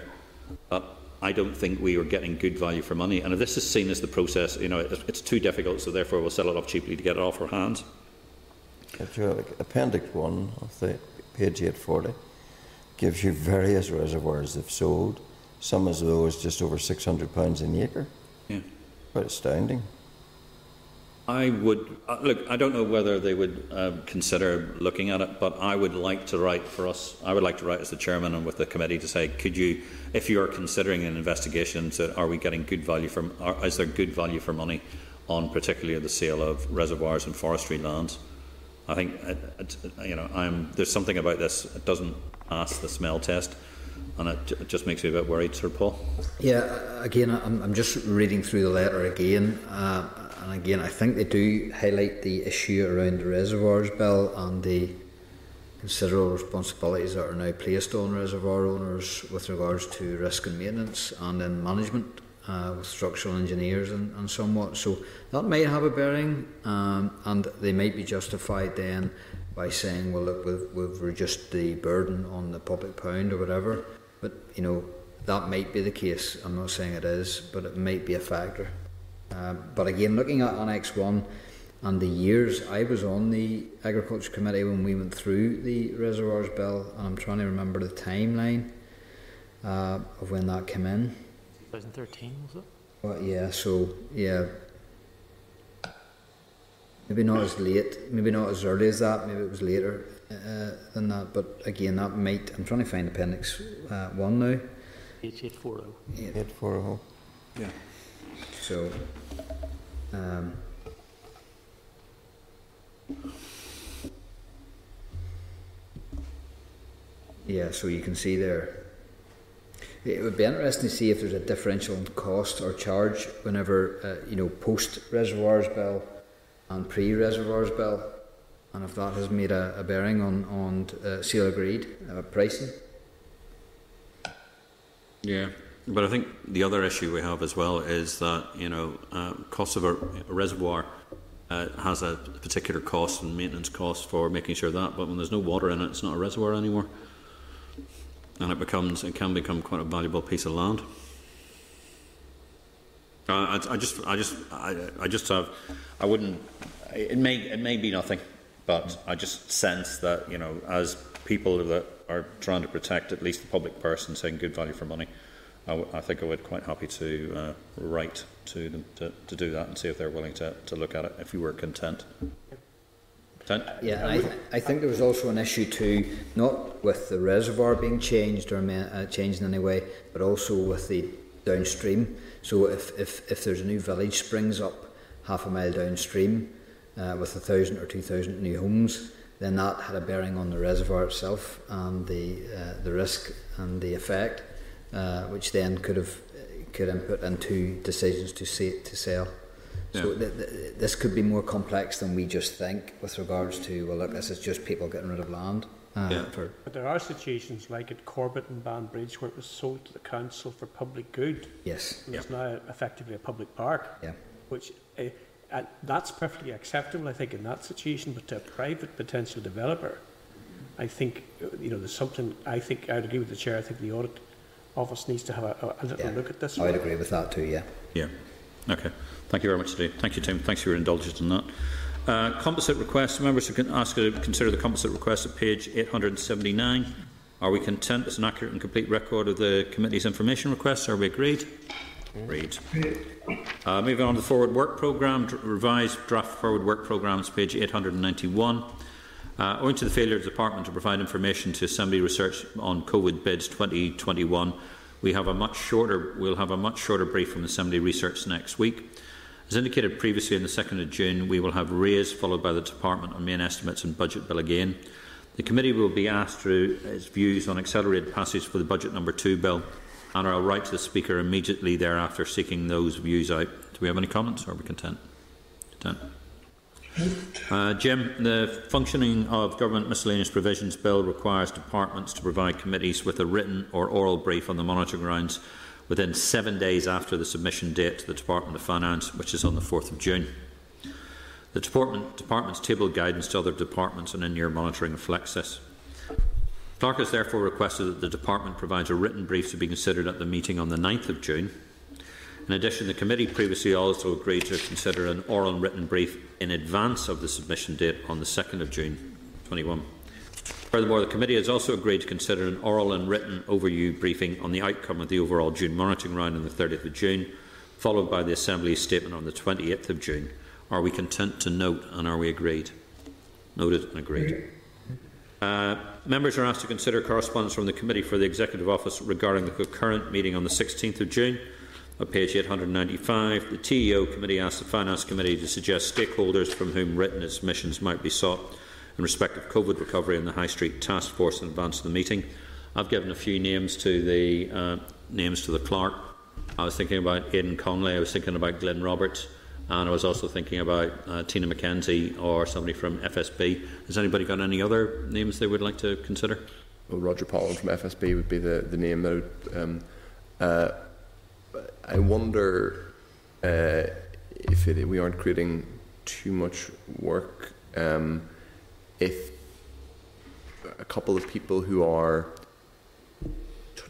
that I don't think we are getting good value for money. And if this is seen as the process, you know, it's too difficult, so therefore we'll sell it off cheaply to get it off our hands. Appendix 1 of the page 840 gives you various reservoirs they've sold, some as low as just over £600 an acre. Yeah. Quite astounding. I would uh, look. I don't know whether they would uh, consider looking at it, but I would like to write for us. I would like to write as the chairman and with the committee to say, could you, if you are considering an investigation, to, are we getting good value from? Are, is there good value for money on particularly the sale of reservoirs and forestry lands? I think it, it, you know. I'm, there's something about this. It doesn't pass the smell test. And it, it just makes me a bit worried, Sir Paul. Yeah, again, I'm, I'm just reading through the letter again. Uh, and again, I think they do highlight the issue around the reservoirs bill and the considerable responsibilities that are now placed on reservoir owners with regards to risk and maintenance and in management uh, with structural engineers and, and somewhat. So that might have a bearing, um, and they might be justified then by saying, well, look, we've, we've reduced the burden on the public pound or whatever. But, you know, that might be the case. I'm not saying it is, but it might be a factor. Uh, but again, looking at Annex 1 and the years, I was on the Agriculture Committee when we went through the Reservoirs Bill, and I'm trying to remember the timeline uh, of when that came in. 2013, was it? Well, yeah, so, yeah. Maybe not as late, maybe not as early as that, maybe it was later uh, than that, but again, that might. I'm trying to find Appendix uh, 1 now. H840. 840. Yeah. So, um, yeah, so you can see there. It would be interesting to see if there's a differential in cost or charge whenever, uh, you know, post reservoirs bill and pre reservoirs bill, and if that has made a, a bearing on, on uh, sale agreed uh, pricing. Yeah, but I think the other issue we have as well is that you know uh, cost of a, reservoir uh, has a particular cost and maintenance cost for making sure that. But when there's no water in it, it's not a reservoir anymore, and it becomes it can become quite a valuable piece of land. Uh, I, I just I just I, I just have I wouldn't. It may it may be nothing, but I just sense that you know, as people that are trying to protect at least the public person saying good value for money, I, I think I would quite happy to uh, write to them to, to do that and see if they're willing to, to look at it if you were content. Content? Yeah, I, I think there was also an issue too, not with the reservoir being changed or uh, changed in any way, but also with the downstream. So if, if, if there's a new village springs up half a mile downstream uh, with a thousand or two thousand new homes, then that had a bearing on the reservoir itself and the, uh, the risk and the effect, uh, which then could have could input into decisions to say, to sell. Yeah. So th th this could be more complex than we just think with regards to well, look, this is just people getting rid of land. Uh, yeah. for but there are situations like at Corbett and Banbridge where it was sold to the council for public good. Yes. And yeah. it's now effectively a public park. Yeah. Which uh, uh, that's perfectly acceptable, I think, in that situation. But to a private potential developer, I think you know there's something. I think I'd agree with the chair. I think the audit office needs to have a, a little yeah. look at this. I'd agree with that too. Yeah. Yeah. Okay. Thank you very much, Steve. Thank you, Tim. Thanks for your indulgence on that. Uh, composite requests. Members can ask to consider the composite request at page 879. Are we content with an accurate and complete record of the committee's information requests? Are we agreed? Agreed. Uh, moving on to the forward work programme, revised draft forward work programmes, page 891. Uh, owing to the failure of the department to provide information to Assembly Research on COVID bids 2021, we have a much shorter, we'll have a much shorter brief from Assembly Research next week. As indicated previously on the 2nd of June, we will have RAISE followed by the Department on main estimates and budget bill again. The committee will be asked through its views on accelerated passage for the budget number 2 bill and I'll write to the Speaker immediately thereafter seeking those views out. Do we have any comments or are we content? Content. Uh, Jim, the functioning of Government Miscellaneous Provisions Bill requires departments to provide committees with a written or oral brief on the monitoring grounds within seven days after the submission date to the Department of Finance, which is on the 4th of June. The department, department's table guidance to other departments and in-year monitoring reflects this. Clerk has therefore requested that the department provides a written brief to be considered at the meeting on the 9th of June in addition, the committee previously also agreed to consider an oral and written brief in advance of the submission date on the 2nd of June 21. Furthermore, the committee has also agreed to consider an oral and written overview briefing on the outcome of the overall June monitoring round on the 30th of June, followed by the Assembly's statement on the 28th of June. Are we content to note and are we agreed? Noted and agreed. Uh, members are asked to consider correspondence from the Committee for the Executive Office regarding the concurrent meeting on the 16th of June on page 895, the TEO Committee asked the Finance Committee to suggest stakeholders from whom written submissions might be sought in respect of COVID recovery and the High Street Task Force in advance of the meeting. I've given a few names to the uh, names to the clerk. I was thinking about Aodhán Connolly, I was thinking about Glyn Roberts, and I was also thinking about uh, Tina McKenzie or somebody from FSB. Has anybody got any other names they would like to consider? Well, Roger Pollen from FSB would be the, the name that would, um, uh, I wonder uh, if it, we aren't creating too much work um, if a couple of people who are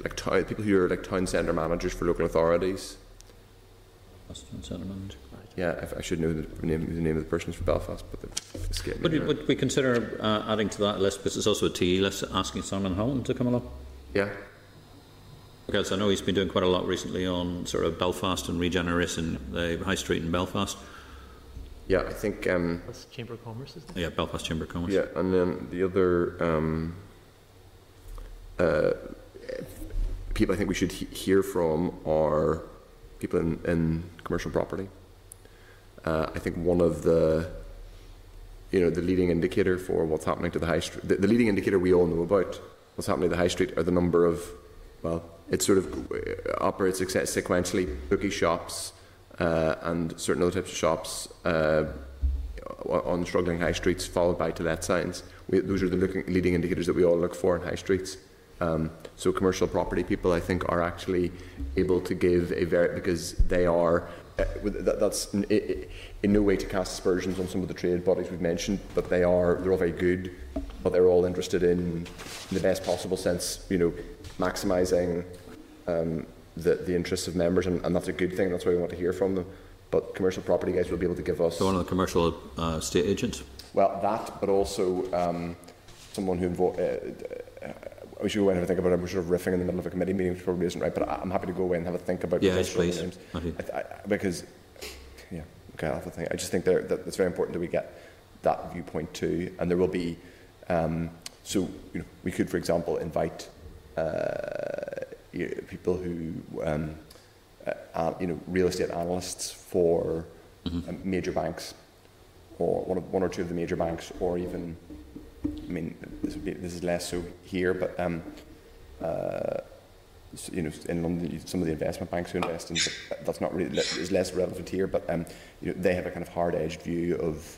like town, people who are like town centre managers for local authorities. Town centre manager. Yeah, I, I should know the name, the name of the persons for Belfast, but escaped me. Would, would we consider uh, adding to that list because it's also a TE list asking Simon Hamilton to come along? Yeah, because I know he's been doing quite a lot recently on sort of Belfast and regeneration, the High Street in Belfast. Yeah, I think. Um, That's Chamber of Commerce, isn't it? Yeah, Belfast Chamber of Commerce. Yeah, and then the other um, uh, people I think we should he hear from are people in, in commercial property. Uh, I think one of the you know the leading indicator for what's happening to the high street, the, the leading indicator we all know about what's happening to the high street are the number of well it sort of uh, operates sequentially. Bookie shops uh, and certain other types of shops uh, on struggling high streets, followed by to let signs. We, those are the looking, leading indicators that we all look for in high streets. Um, so commercial property people, I think, are actually able to give a very because they are. Uh, that, that's in, in no way to cast aspersions on some of the trade bodies we've mentioned, but they are they're all very good, but they're all interested in, in the best possible sense, you know, maximising um, the, the interests of members, and, and, that's a good thing. That's why we want to hear from them. but commercial property guys will be able to give us. So one of the commercial uh, state agents. Well, that, but also um, someone who involved. Uh, uh, we should go and have a think about it. We're sort of riffing in the middle of a committee meeting, which probably isn't right. But I, I'm happy to go away and have a think about. Yes, potential please. names. I, I, because, yeah, okay, I'll have a think. I just think there, that it's very important that we get that viewpoint too, and there will be. Um, so you know, we could, for example, invite uh, you know, people who, um, uh, you know, real estate analysts for Mm-hmm. um, major banks, or one, of, one or two of the major banks, or even, I mean, this, be, this is less so here, but um, uh, you know, in London, some of the investment banks who invest in, that's not really is less relevant here. But um, you know, they have a kind of hard-edged view of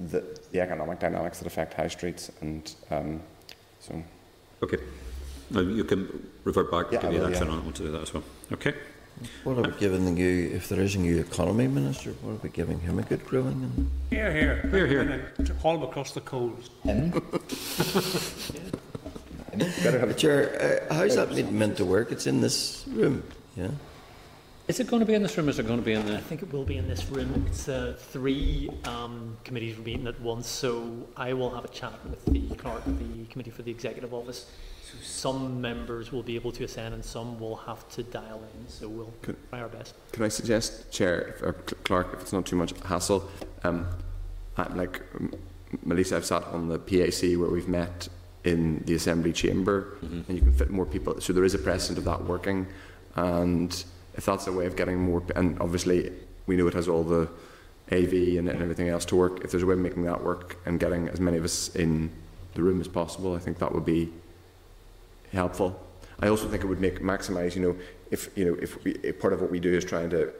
the, the economic dynamics that affect high streets, and um, so. Okay. You can revert back, Yeah, give I you will, action yeah. on it, want to do that as well. Okay. What are we giving the new, if there is a new economy minister, what are we giving him a good growing? And Here, here. Here, here. And then haul him across the coals. Better have a Chair, uh, how's that meeting meant to work? It's in this room, yeah? Is it going to be in this room? Or is it going to be in the? I think it will be in this room. It's uh, three um, committees are meeting at once, so I will have a chat with the clerk of the committee for the executive office. So some members will be able to ascend, and some will have to dial in. So we'll Could- try our best. Can I suggest, Chair, if, or Cl- Clerk, if it's not too much hassle, um, I'm like Melissa, I've sat on the PAC where we've met in the Assembly chamber, and you can fit more people. So there is a precedent of that working, and if that's a way of getting more, and obviously we know it has all the AV and, and everything else to work. If there's a way of making that work and getting as many of us in the room as possible, I think that would be helpful. I also think it would make maximise, you know, if you know, if, we, if part of what we do is trying to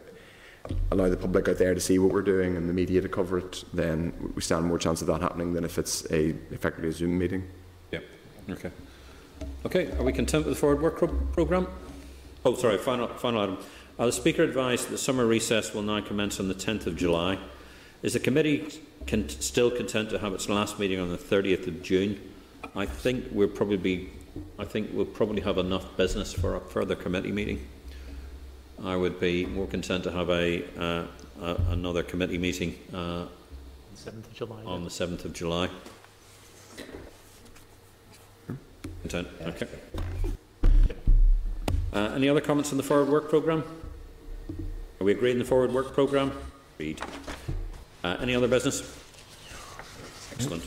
allow the public out there to see what we're doing and the media to cover it, then we stand more chance of that happening than if it's a effectively a Zoom meeting. Yeah. Okay. Okay. Are we content with the forward work pro- programme? Oh, sorry. Final, final item. Uh, the Speaker advised that the summer recess will now commence on the 10th of July. Is the committee con- still content to have its last meeting on the 30th of June? I think we'll probably be, I think we'll probably have enough business for a further committee meeting. I would be more content to have a, uh, a another committee meeting uh, Seventh of July. on the 7th of July. Content, okay. Uh, any other comments on the forward work programme? Are we agreed in the forward work programme? Agreed. Uh, any other business? Excellent.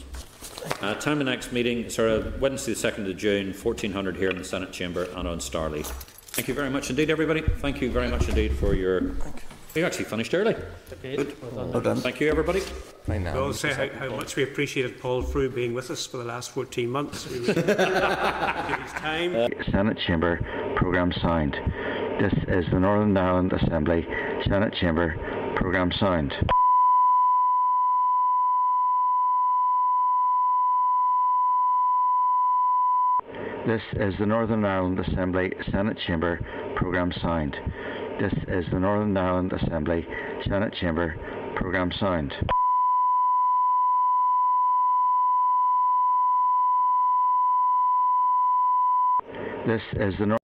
Uh, time of next meeting, sorry, Wednesday the 2nd of June, 1400 here in the Senate Chamber and on StarLeaf. Thank you very much indeed, everybody. Thank you very much indeed for your... You actually finished early. Okay, well done. Well done. Thank you, everybody. Fine now. We'll say how, how much we appreciated Paul Frew being with us for the last 14 months. We his time. Senate Chamber Programme signed. This is the Northern Ireland Assembly Senate Chamber Programme Sound. This is the Northern Ireland Assembly Senate Chamber Programme Sound. This is the Northern Ireland Assembly Senate Chamber Programme Sound. This is the